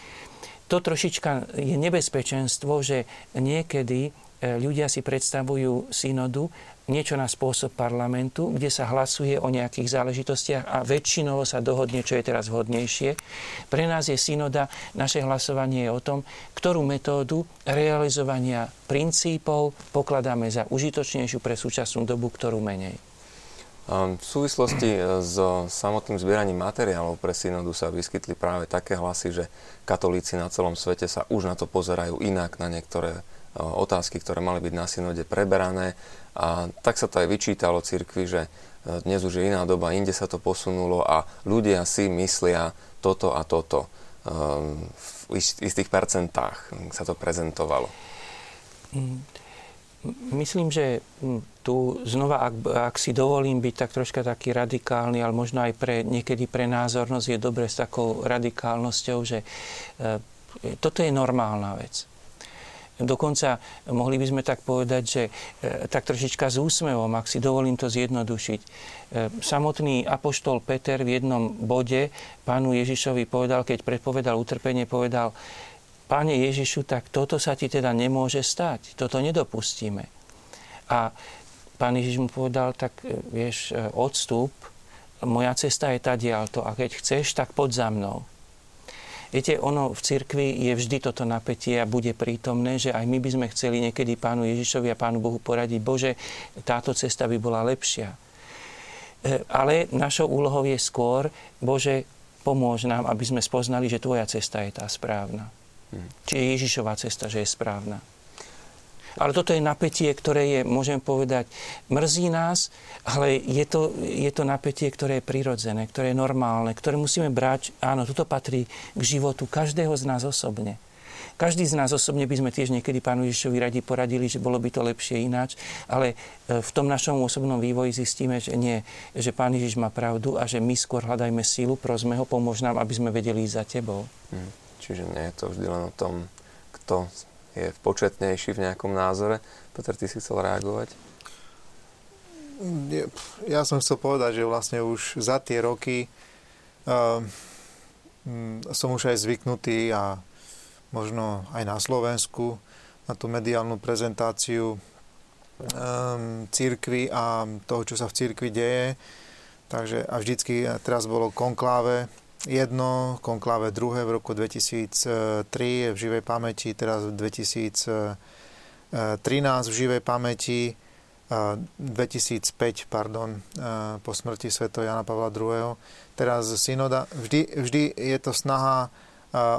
To trošička je nebezpečenstvo, že niekedy e, ľudia si predstavujú synodu niečo na spôsob parlamentu, kde sa hlasuje o nejakých záležitostiach a väčšinovo sa dohodne, čo je teraz vhodnejšie. Pre nás je synoda, naše hlasovanie je o tom, ktorú metódu realizovania princípov pokladáme za užitočnejšiu pre súčasnú dobu, ktorú menej. V súvislosti e, s samotným zbieraním materiálov pre synodu sa vyskytli práve také hlasy, že katolíci na celom svete sa už na to pozerajú inak, na niektoré e, otázky, ktoré mali byť na synode preberané a tak sa to aj vyčítalo cirkvi, že e, dnes už je iná doba, inde sa to posunulo a ľudia si myslia toto a toto. E, v istých percentách sa to prezentovalo. Mm. Myslím, že tu znova, ak, ak si dovolím byť tak troška taký radikálny, ale možno aj pre, niekedy pre názornosť je dobre s takou radikálnosťou, že toto je normálna vec. Dokonca mohli by sme tak povedať, že e, tak trošička s úsmevom, ak si dovolím to zjednodušiť. E, samotný apoštol Peter v jednom bode pánu Ježišovi povedal, keď predpovedal utrpenie, povedal, Páne Ježišu, tak toto sa ti teda nemôže stať. Toto nedopustíme. A pán Ježiš mu povedal, tak e, vieš, odstup, moja cesta je tadialto a keď chceš, tak poď za mnou. Viete, ono v cirkvi je vždy toto napätie a bude prítomné, že aj my by sme chceli niekedy pánu Ježišovi a pánu Bohu poradiť, Bože, táto cesta by bola lepšia. E, ale našou úlohou je skôr, Bože, pomôž nám, aby sme spoznali, že tvoja cesta je tá správna. Hmm. Či je Ježišová cesta, že je správna. Ale toto je napätie, ktoré je, môžem povedať, mrzí nás, ale je to, je to napätie, ktoré je prirodzené, ktoré je normálne, ktoré musíme brať, áno, toto patrí k životu každého z nás osobne. Každý z nás osobne by sme tiež niekedy pánu Ježišovi radi poradili, že bolo by to lepšie ináč, ale e, v tom našom osobnom vývoji zistíme, že nie, že pán Ježiš má pravdu a že my skôr hľadajme sílu, prosme ho, pomôž nám, aby sme vedeli ísť za tebou. Hmm. Čiže nie je to vždy len o tom, kto je početnejší v nejakom názore. Peter, ty si chcel reagovať? Ja som chcel povedať, že vlastne už za tie roky uh, som už aj zvyknutý a možno aj na Slovensku na tú mediálnu prezentáciu um, církvy a toho, čo sa v církvi deje. Takže a vždycky teraz bolo konkláve jedno, konkláve druhé v roku 2003 v živej pamäti, teraz v 2013 v živej pamäti, 2005, pardon, po smrti Sv. Jana Pavla II. Teraz synoda, vždy, vždy je to snaha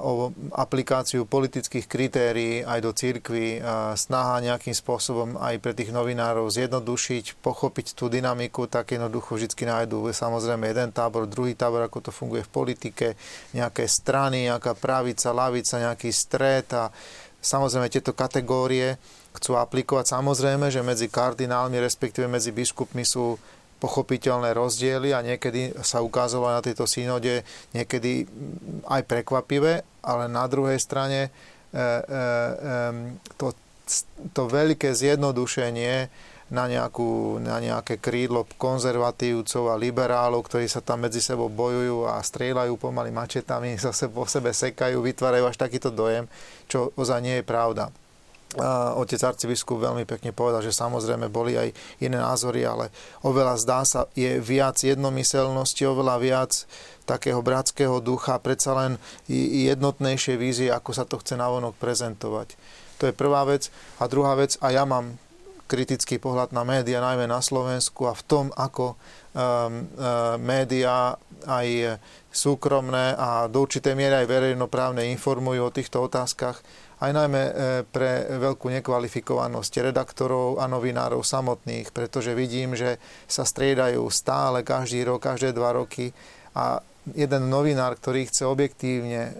o aplikáciu politických kritérií aj do církvy, snaha nejakým spôsobom aj pre tých novinárov zjednodušiť, pochopiť tú dynamiku, tak jednoducho vždy nájdú samozrejme jeden tábor, druhý tábor, ako to funguje v politike, nejaké strany, nejaká pravica, lavica, nejaký stred a samozrejme tieto kategórie chcú aplikovať. Samozrejme, že medzi kardinálmi, respektíve medzi biskupmi sú pochopiteľné rozdiely a niekedy sa ukázalo na tejto synode niekedy aj prekvapivé, ale na druhej strane e, e, to, to veľké zjednodušenie na, nejakú, na nejaké krídlo konzervatívcov a liberálov, ktorí sa tam medzi sebou bojujú a strieľajú pomaly mačetami, zase po sebe sekajú, vytvárajú až takýto dojem, čo ozaj nie je pravda otec arcibiskup veľmi pekne povedal, že samozrejme boli aj iné názory, ale oveľa zdá sa, je viac jednomyselnosti, oveľa viac takého bratského ducha, predsa len jednotnejšie vízie, ako sa to chce navonok prezentovať. To je prvá vec. A druhá vec, a ja mám kritický pohľad na médiá, najmä na Slovensku a v tom, ako um, uh, médiá aj súkromné a do určitej miery aj verejnoprávne informujú o týchto otázkach, aj najmä e, pre veľkú nekvalifikovanosť redaktorov a novinárov samotných, pretože vidím, že sa striedajú stále, každý rok, každé dva roky a jeden novinár, ktorý chce objektívne e,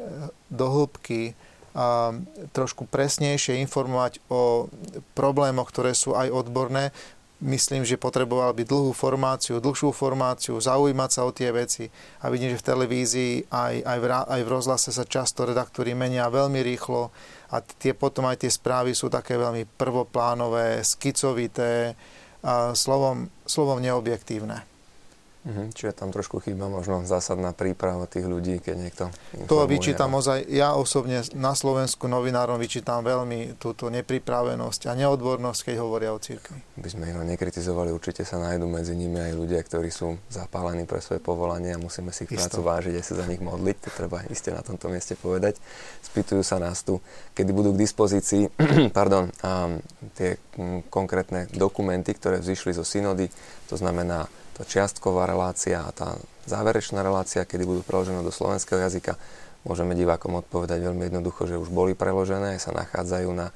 do hĺbky a trošku presnejšie informovať o problémoch, ktoré sú aj odborné, myslím, že potreboval by dlhú formáciu, dlhšiu formáciu, zaujímať sa o tie veci. A vidím, že v televízii aj, aj, v, aj v rozhlase sa často redaktori menia veľmi rýchlo a tie potom aj tie správy sú také veľmi prvoplánové, skicovité, slovom, slovom neobjektívne. Mhm, čiže tam trošku chýba možno zásadná príprava tých ľudí, keď niekto... To vyčítam ozaj, ja osobne na Slovensku novinárom vyčítam veľmi túto nepripravenosť a neodbornosť, keď hovoria o cirkvi. By sme ich nekritizovali, určite sa nájdú medzi nimi aj ľudia, ktorí sú zapálení pre svoje povolanie a musíme si ich prácu vážiť a sa za nich modliť, to treba iste na tomto mieste povedať. Spýtujú sa nás tu, kedy budú k dispozícii pardon, um, tie konkrétne dokumenty, ktoré vzýšli zo synody, to znamená tá čiastková relácia a tá záverečná relácia, kedy budú preložené do slovenského jazyka, môžeme divákom odpovedať veľmi jednoducho, že už boli preložené, sa nachádzajú na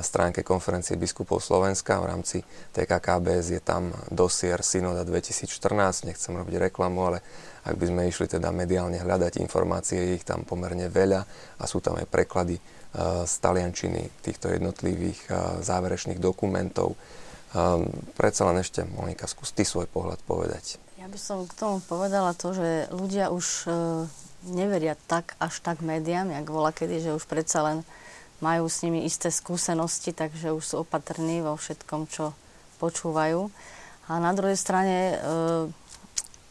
stránke konferencie biskupov Slovenska. V rámci TKKBS je tam dosier Synoda 2014. Nechcem robiť reklamu, ale ak by sme išli teda mediálne hľadať informácie, ich tam pomerne veľa a sú tam aj preklady e, z taliančiny týchto jednotlivých e, záverečných dokumentov. E, predsa len ešte, Monika, skús ty svoj pohľad povedať. Ja by som k tomu povedala to, že ľudia už neveria tak až tak médiám, jak bola kedy, že už predsa len majú s nimi isté skúsenosti, takže už sú opatrní vo všetkom, čo počúvajú. A na druhej strane, e,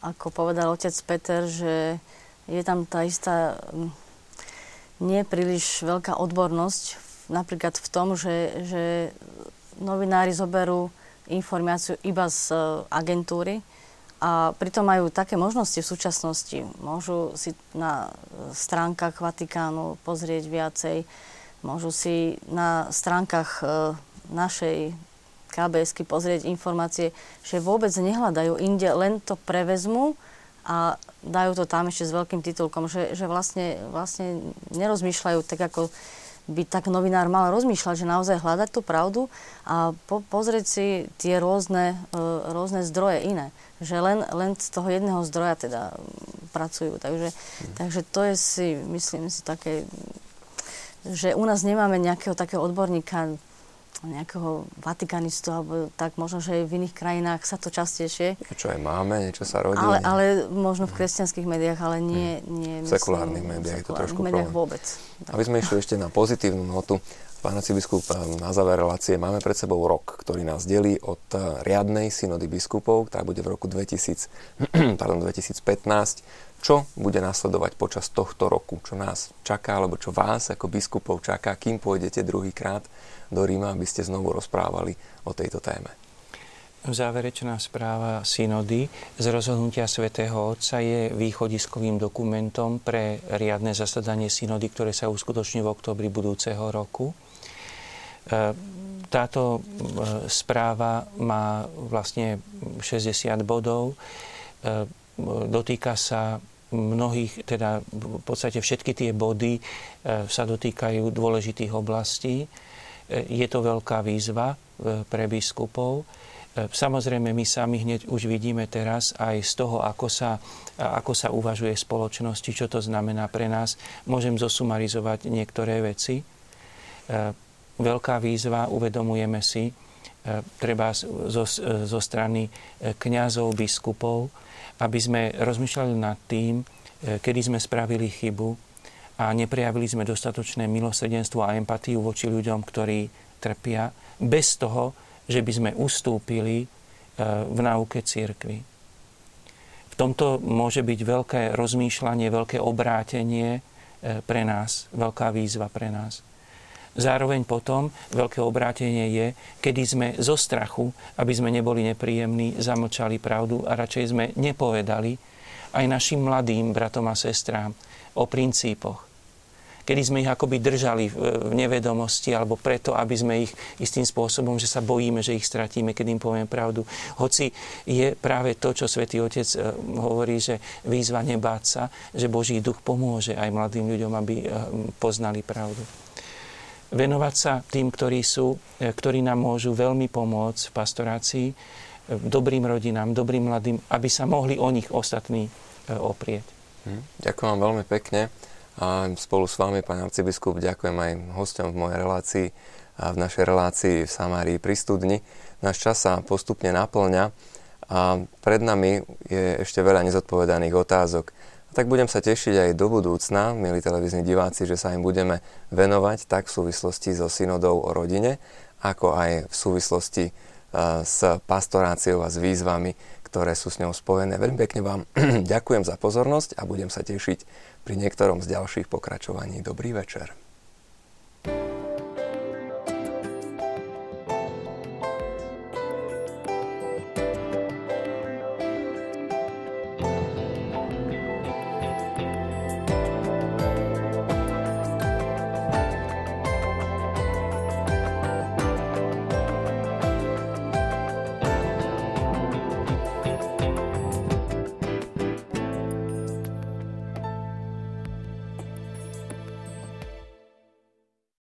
ako povedal otec Peter, že je tam tá istá nie príliš veľká odbornosť napríklad v tom, že, že novinári zoberú informáciu iba z e, agentúry a pritom majú také možnosti v súčasnosti. Môžu si na stránkach Vatikánu pozrieť viacej, Môžu si na stránkach e, našej KBSky pozrieť informácie, že vôbec nehľadajú inde, len to prevezmu a dajú to tam ešte s veľkým titulkom, že, že vlastne, vlastne nerozmýšľajú tak, ako by tak novinár mal rozmýšľať, že naozaj hľadať tú pravdu a po, pozrieť si tie rôzne, e, rôzne zdroje iné. Že len, len z toho jedného zdroja teda pracujú. Takže, mm. takže to je si, myslím si, také že u nás nemáme nejakého takého odborníka, nejakého vatikanistu, alebo tak možno, že aj v iných krajinách sa to častejšie. Čo aj máme, niečo sa rodí. Ale, ale možno v kresťanských médiách, ale nie... nie v sekulárnych médiách je to trošku médiách vôbec. Tak. Aby sme išli ešte na pozitívnu notu, Pán biskup, na záver relácie máme pred sebou rok, ktorý nás delí od riadnej synody biskupov, ktorá bude v roku 2000, pardon, 2015 čo bude nasledovať počas tohto roku, čo nás čaká, alebo čo vás ako biskupov čaká, kým pôjdete druhýkrát do Ríma, aby ste znovu rozprávali o tejto téme. Záverečná správa synody z rozhodnutia svätého Otca je východiskovým dokumentom pre riadne zasadanie synody, ktoré sa uskutoční v oktobri budúceho roku. E, táto e, správa má vlastne 60 bodov, e, dotýka sa mnohých, teda v podstate všetky tie body sa dotýkajú dôležitých oblastí. E, je to veľká výzva e, pre biskupov. Samozrejme, my sami hneď už vidíme teraz aj z toho, ako sa, ako sa uvažuje spoločnosti, čo to znamená pre nás. Môžem zosumarizovať niektoré veci. Veľká výzva, uvedomujeme si, treba zo, zo strany kňazov, biskupov, aby sme rozmýšľali nad tým, e, kedy sme spravili chybu a neprejavili sme dostatočné milosrdenstvo a empatiu voči ľuďom, ktorí trpia, bez toho, že by sme ustúpili e, v náuke církvy. V tomto môže byť veľké rozmýšľanie, veľké obrátenie e, pre nás, veľká výzva pre nás. Zároveň potom veľké obrátenie je, kedy sme zo strachu, aby sme neboli nepríjemní, zamlčali pravdu a radšej sme nepovedali aj našim mladým bratom a sestrám o princípoch. Kedy sme ich akoby držali v nevedomosti, alebo preto, aby sme ich istým spôsobom, že sa bojíme, že ich stratíme, keď im povieme pravdu. Hoci je práve to, čo svätý Otec e, hovorí, že výzva nebáť sa, že Boží duch pomôže aj mladým ľuďom, aby e, poznali pravdu venovať sa tým, ktorí, sú, e, ktorí nám môžu veľmi pomôcť v pastorácii, dobrým rodinám, dobrým mladým, aby sa mohli o nich ostatní oprieť. Hm, ďakujem vám veľmi pekne a spolu s vami, pán arcibiskup, ďakujem aj hostom v mojej relácii a v našej relácii v Samárii pri studni. Náš čas sa postupne naplňa a pred nami je ešte veľa nezodpovedaných otázok tak budem sa tešiť aj do budúcna, milí televízni diváci, že sa im budeme venovať tak v súvislosti so synodou o rodine, ako aj v súvislosti e, s pastoráciou a s výzvami, ktoré sú s ňou spojené. Veľmi pekne vám ďakujem za pozornosť a budem sa tešiť pri niektorom z ďalších pokračovaní. Dobrý večer.